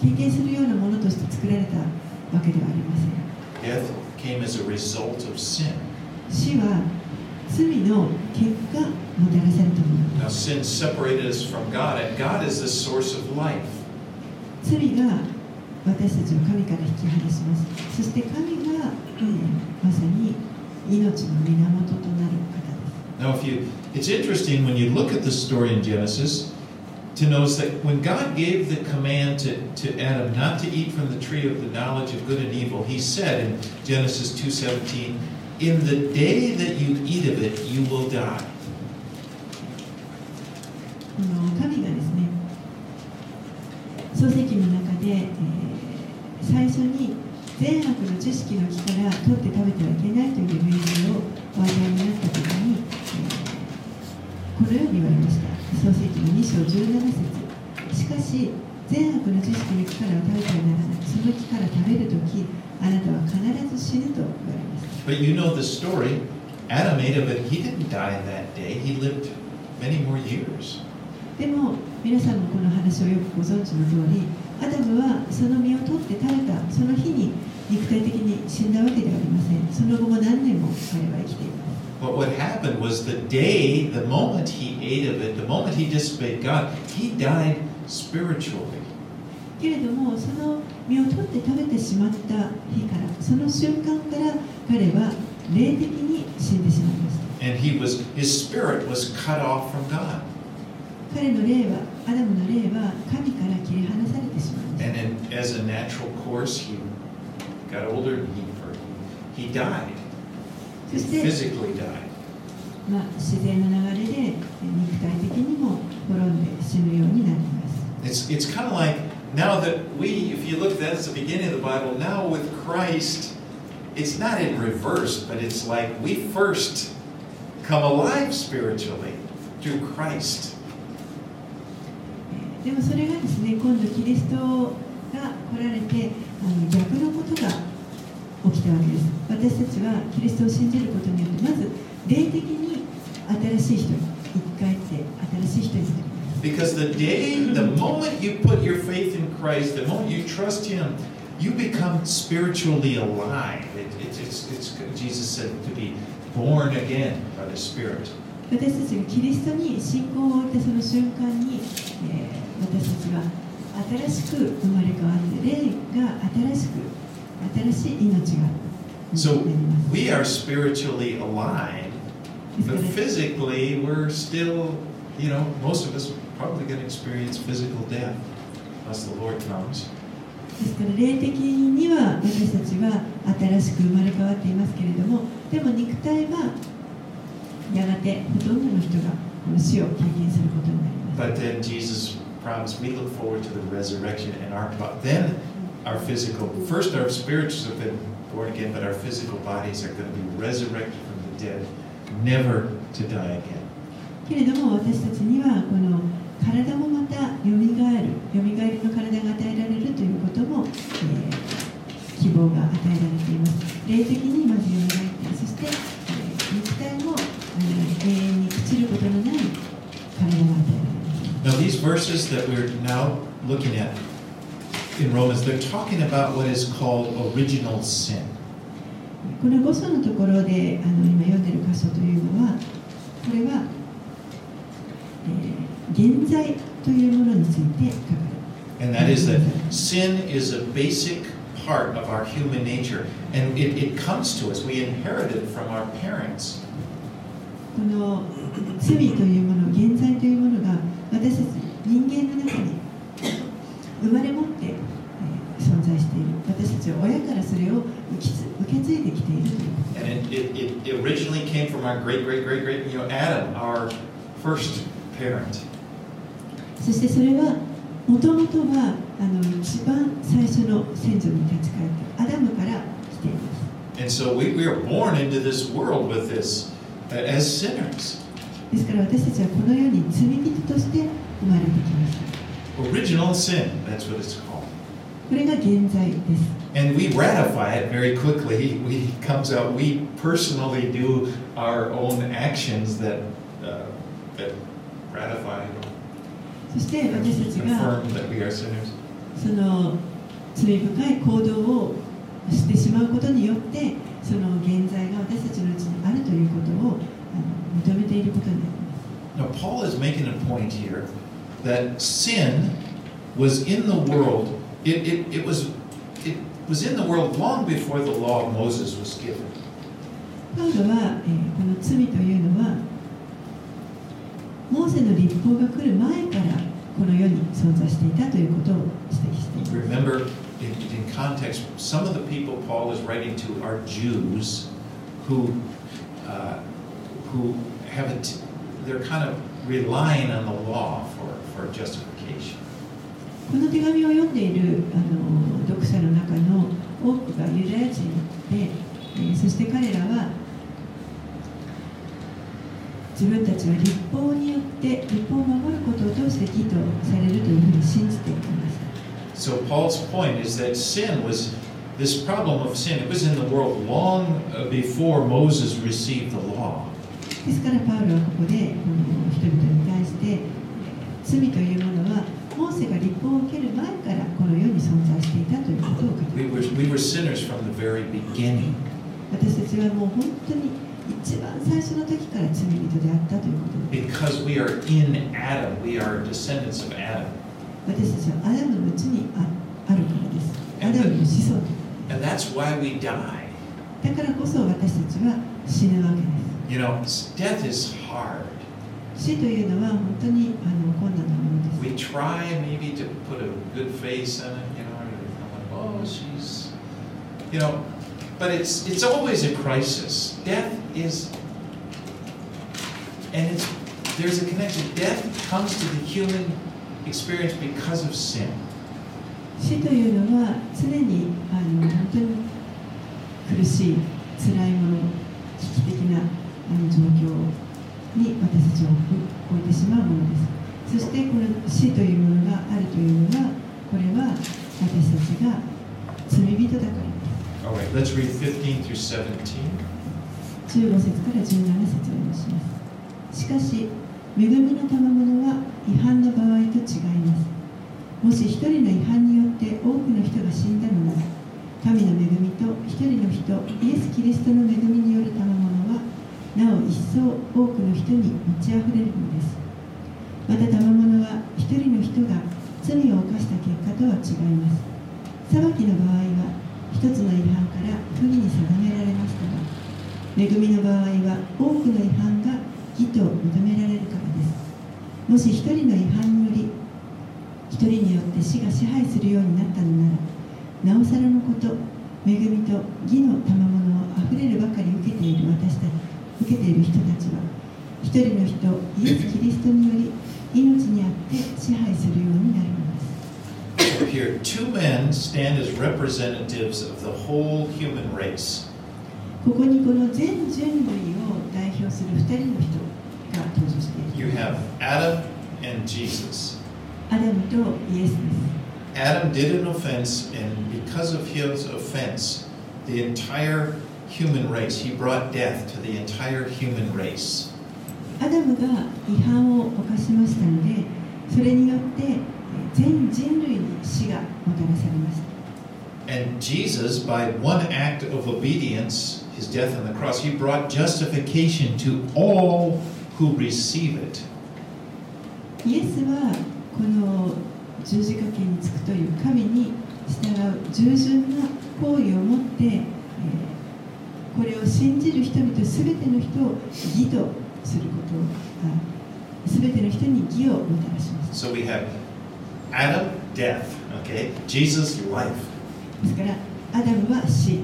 経験するようなものとして作られたわけではありません Death came as a result of sin. 死は罪の結果もたらされたもの Now, sin separated us from God, and God is the source of life. 罪が私たちを神から引き離しますそして神が、えーまさに 命の源となる方です Now, if you, it's interesting when you look at the story in Genesis to notice that when God gave the command to, to Adam not to eat from the tree of the knowledge of good and evil, He said in Genesis 2:17, "In the day that you eat of it, you will die." この神がですね創世記の中で、えー最初に 善悪の知識の木から取って食べてはいけないという命令をお与えになった時に、えーこのように言われました創世記の2章17節しかし善悪の知識の木からは食べてはならないその木から食べる時あなたは必ず死ぬと言われました But you know the story. Adam ate of it. He didn't die that day. He lived many more years. でも皆さんもこの話をよくご存知の通りアダムはその実を取って食べたその日に肉体的に死んだわけではありませんその後も何年も彼は生きています But what happened was the day, the moment he ate of it, the moment he disobeyed God, he died spiritually. けれどもその実を取って食べてしまった日からその瞬間から彼は霊的に死んでしまいました And he was his spirit was cut off from God. 彼の霊はアダムの霊は神から切り離されてしまいました And in, as a natural course, he got older and he, or he, he died. He そして physically died. まあ、自然の流れでえ肉体的にも滅んで死ぬようになります It's, it's kind of like now that we, if you look, that's the beginning of the Bible, now with Christ, it's not in reverse, but it's like we first come alive spiritually through Christ. えーでもそれがですね今度キリストが 来られてあの逆のことが起きたわけです私たちはキリストを信じることによってまず霊的に新しい人に生き返って新しい人になります Because the day, the moment you put your faith in Christ, the moment you trust Him, you become spiritually alive. It, it, it's, it's, Jesus said to be born again by the Spirit. 私たちがキリストに信仰を置いたその瞬間に、えー私たちは新しく生まれ変わって霊が新しく新しい命が So we are spiritually alive, but ら physically we're still, you know, most of us are probably going to experience physical death unless the Lord comes. ですから霊的には私たちは新しく生まれ変わっていますけれどもでも肉体はやがてほとんどの人がこの死を経験することになります But then Jesus promised we look forward to the resurrection and our bo- then our physical first our spirits have been born again, but our physical bodies are going to be resurrected from the dead, never to die again. けれども私たちにはこの体もまたよみがえるよみがえりの体が与えられるということも、えー希望が与えられています霊的にまずよみがえってそして、えー肉体も、えー永遠に朽ちることのない Now, these verses that we're now looking at in Romans, they're talking about what is called original sin. この5章のところであの今読んでいる箇所というのはこれは、えー現在というものについて書かれ And that is that sin is a basic part of our human nature. And it, it comes to us. We inherit it from our parents. この罪というもの現在 生まれ持って、えー存在している私たちは親からそれを受け継受け継いできているということ And it, it, it originally came from our great, great, great, great, you know, Adam, our first parent. そしてそれはもともとはあの一番最初の先祖に立ち返ったアダムから来ています And so we, we are born into this world with this uh, as sinners. ですから私たちはこの世に罪人として生まれてきました Original sin, that's what it's called. これが現在です And we ratify it very quickly. We it comes out. We personally do our own actions that uh, that ratify, そして私たちが confirm that we are sinners. その罪深い行動をしてしまうことによってその現在が私たちのうちにあるということをあの認めていることになります Now Paul is making a point here that sin was in the world. It, it, it was it was in the world long before the law of Moses was given. パウロは、えーこの罪というのはモーセの立法が来る前からこの世に存在していたということを指摘しています Remember, in, in context, some of the people Paul is writing to are Jews who, uh, who have a t- they're kind of relying on the law for, for justification. この手紙を読んでいるあの読者の中の多くがユダヤ人で、えーそして彼らは自分たちは立法によって立法を守ることを通して義とされるというふうに信じています So Paul's point is that sin was this problem of sin. It was in the world long uh, before Moses received the law. ですからパウロはここでこの人々に対してえー罪というものはモーセが立法を受ける前からこの世に存在していたということを語り We were, we were very beginning. 私たちはもう本当に一番最初の時から罪人であったということです Because we are in Adam, we are descendants of Adam. 私たちはアダムのうちにああるからです。アダムの子孫 And that's why we die. だからこそ私たちは死ぬわけです。You know, death is hard. 死というのは本当にあの困難なものです We try maybe to put a good face on it, you know, or like, oh, she's, you know, but it's it's always a crisis. Death is, and it's there's a connection. Death comes to the human experience because of sin. 死というのは常にあの本当に苦しい辛いもの危機的なあの 状況に私たちを置いてしまうものです。そしてこの死というものがあるというのはこれは私たちが罪人だから let's read 15 through 17. 15節から17節を読みします。しかし恵みの賜物は違反の場合と違います。もし一人の違反によって多くの人が死んだのなら神の恵みと一人の人イエス・キリストの恵みによる賜物はなお一層多くの人に満ち溢れるのです。また賜物は一人の人が罪を犯した結果とは違います。裁きの場合は一つの違反から不義に定められましたが恵みの場合は多くの違反が義と認められるからです。もし一人の違反により一人によって死が支配するようになったのならなおさらのこと恵みと義の賜物をあふれるばかり受けている私たち。受けている人たちは一人の人イエス・キリストにより命にあって支配するようになるのです So here, two men stand as representatives of the whole human race. ここにこの全人類を代表する二人の人が登場してい You る have Adam and Jesus. アダムとイエスです Adam did an offense, and because of his offense, the entire human race, he brought death to the entire human race. アダムが違反を犯しましたのでそれによってえー全人類に死がもたらされました And Jesus, by one act of obedience, his death on the cross, he brought justification to all who receive it. イエスはこの十字架刑につくという神に従う従順な行為をもって、えー これを信じる人々すべての人を義とすることすべての人に義をもたらします So we have Adam, death, okay? Jesus, life. ですからアダムは死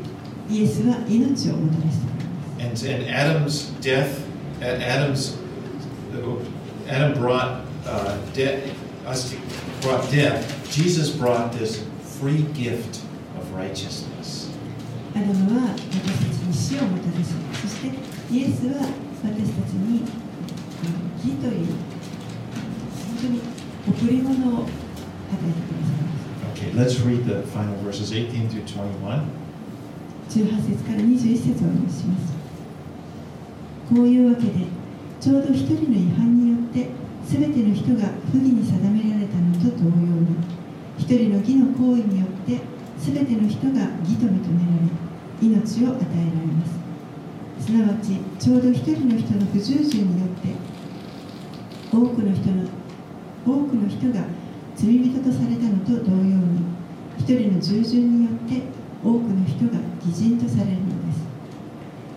イエスは命をもたらしてくれます And, and Adam's death, uh, Adam's, Adam brought uh, death, us to, brought death. Jesus brought this free gift of righteousness. アダムは私たちに死をもたらしそしてイエスは私たちにうん義という本当に贈り物を与えてくださいます Okay, let's read the final verses 18 through 21. 18節から21節をお読みしますこういうわけでちょうど一人の違反によって全ての人が不義に定められたのと同様に一人の義の行為によって全ての人が義と認められ命を与えられます。すなわちちょうど一人の人の不従順によって多くの人の多くの人が罪人とされたのと同様に一人の従順によって多くの人が義人とされるのです。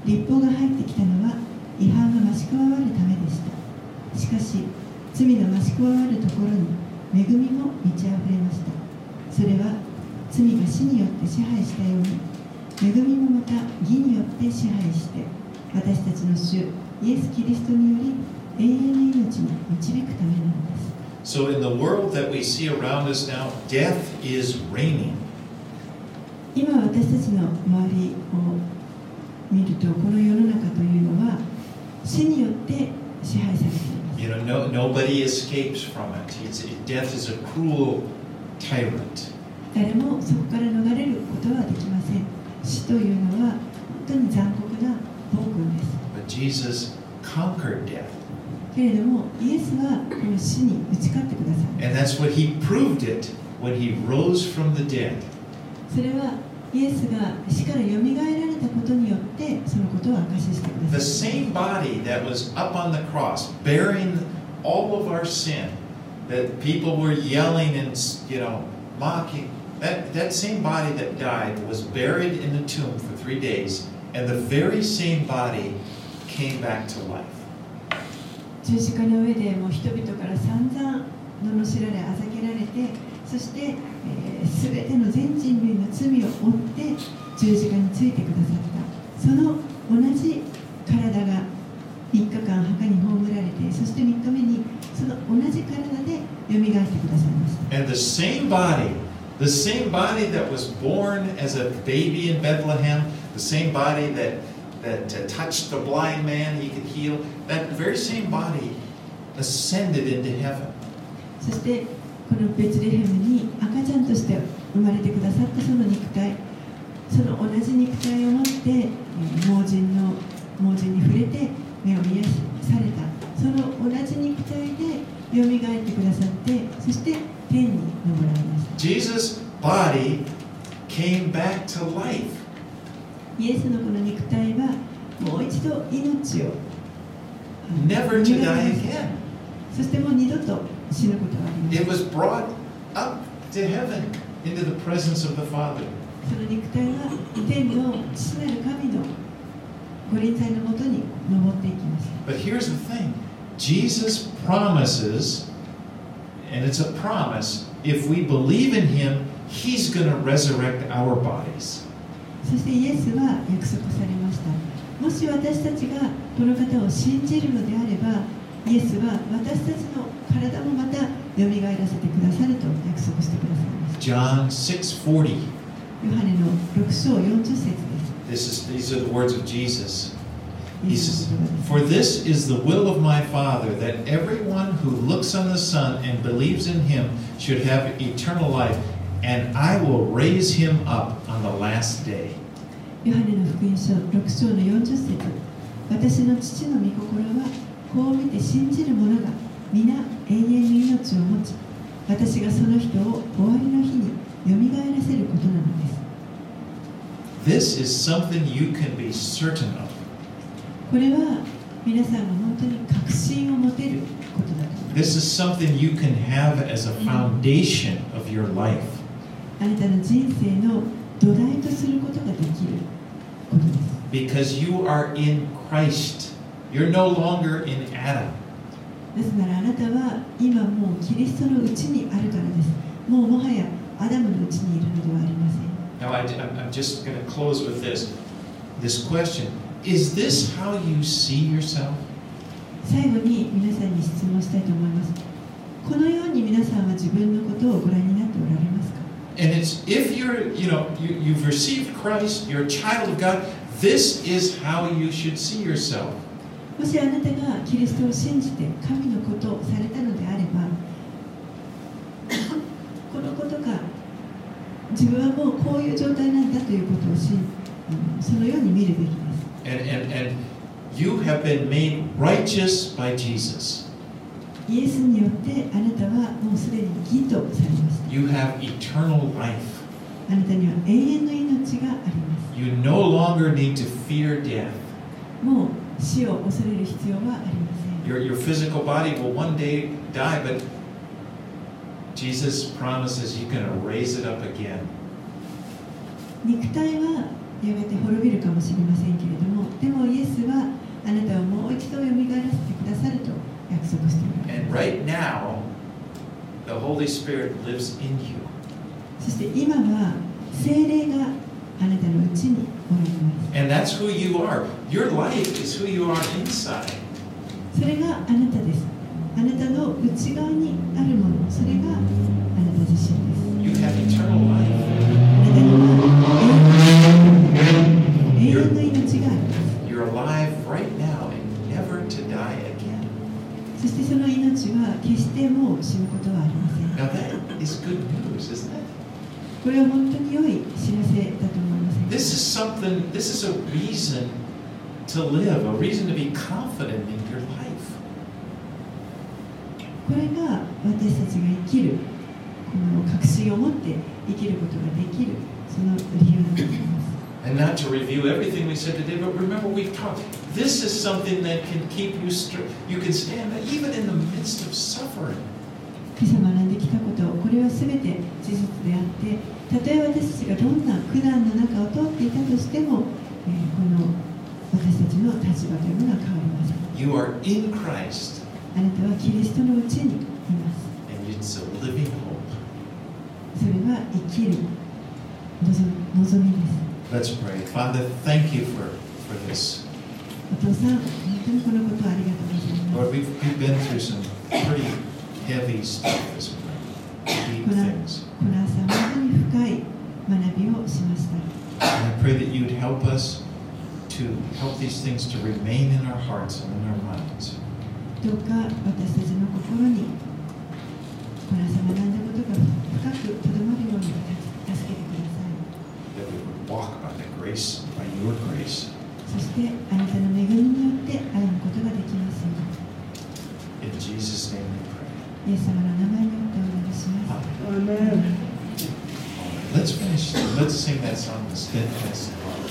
立法が入ってきたのは違反が増し加わるためでした。しかし罪の増し加わるところに恵みも満ち溢れました。それは罪が死によって支配したように恵みもまた義によって支配して私たちの主イエス・キリストにより永遠の命に導くためなのです So, in the world that we see around us now, death is reigning. 今私たちの周りを見るとこの世の中というのは死によって支配されています You know, no, nobody escapes from it. It's, death is a cruel tyrant. 誰もそこから逃れることはできません死というのは本当に残酷な暴君です But Jesus conquered death. けれどもイエスはこの死に打ち勝ってください And that's what he proved it when he rose from the dead. それはイエスが死からよみがえられたことによってそのことを証ししてくだ The さい same body that was up on the cross, bearing all of our sin, that people were yelling and, you know, mocking, that, that same body that died was buried in the tomb for three days, and the very same body came back to life. 十字架の上でもう人々から散々罵られあざけられてそして、えー、全ての全人類の罪を負って十字架についてくださったその同じ体が3日間墓に葬られてそして3日目にその同じ体でよみがえってくださいました And the same body, the same body that was born as a baby in Bethlehem, the same body that, that uh, touched the blind man, he could heal, that very same body ascended into heaven. そしてこのベツレヘムに赤ちゃんとして生まれてくださったその肉体その同じ肉体を持ってえー盲人の盲人に触れて目を見やされたその同じ肉体でよみがえってくださってそして 天に昇られました Jesus' body came back to life. イエスのこの肉体はもう一度命をあの Never to die again. そしてもう二度と死ぬことはありません It was brought up to heaven into the presence of the Father. その肉体は天の父なる神のご臨在のもとに登っていきます But here's the thing Jesus promises, and it's a promise, if we believe in him, he's going to resurrect our bodies. そしてイエスは約束されましたもし私たちがこの方を信じるのであればイエスは私たちの体もまたよみがえらせてくださると約束してくださいます John 6:40. ヨハネの6章40節です This is these are the words of Jesus. イ He エス says, の言葉です For this is the will of my Father, that everyone who looks on the Son and believes in him should have eternal life, and I will raise him up on the last day. ヨハネの福音書6章の40節私の父の御心はこう見て信じる者が皆永遠の命を持ち私がその人を終わりの日によみがえらせることなのです This is something you can be certain of. これは皆さんが本当に確信を持てることだと思います This is something you can have as a foundation of your life. あなたの人生の土台とすることができることです Because you are in Christ. You're no longer in Adam. ですならあなたは今もうキリストのうちにあるからですもうもはやアダムのうちにいるのではありません Now, I, am just going to close with this. This question Is this how you see yourself? 最後に皆さんに質問したいと思いますこのように皆さんは自分のことをご覧になっておられますか？And it's if you're, you know, you, you've received Christ, you're a child of God, this is how you should see yourself. もしあなたがキリストを信じて神のことをされたのであれば このことが自分はもうこういう状態なんだということをしそのように見るべきです And, and, and you have been made righteous by Jesus. イエスによってあなたはもうすでに義とされました You have eternal life. あなたには永遠の命がありま You no longer need to fear death. すもう死を恐れる必要はありません Your, your physical body will one day die, but Jesus promises He's going to raise it up again. 肉体は やがて滅びるかもしれませんけれどもでもイエスはあなたをもう一度よみがえらせてくださると約束しておられ And ます right now, the Holy Spirit lives in you. そして今は精霊があなたのうちにおられます And that's who you are. Your life is who you are inside. それがあなたですあなたの内側にあるものそれがあなた自身です You have eternal life. そしてその命は決してもう死ぬことはありません Now that is good news, isn't it? これは本当に良い知らせだと思いません This is something, this is a reason to live, a reason to be confident in your life. これが私たちが生きるこの確信を持って生きることができるその理由だと思います And not to review everything we said today, but remember we've talked. This is something that can keep you str- you can stand even in the midst of suffering. 今朝学んできたことこれは全て事実であってたとえ私たちがどんな苦難の中を通っていたとしても、えーこの私たちの立立場というものは変わりません You are in Christ, あなたはキリストのうちにいます and it's a living hope. それは生きる望みです Let's pray. Father, thank you for, for this. お父さん本当にこのことをありがとうございます Lord, we've, we've been through some pretty heavy stuff this morning, deep things. この朝本当に深い学びをしました And I pray that you would help us to help these things to remain in our hearts and in our minds. どうか私たちの心にこの朝学んだことが深くとどまるように助けてく walk by the grace, by your grace. そしてあなたの恵みによって歩むことができますよう In Jesus' name we にイエス様の名前によってお願いします pray. Amen. Let's finish. Let's sing that song, The Steadfast Love.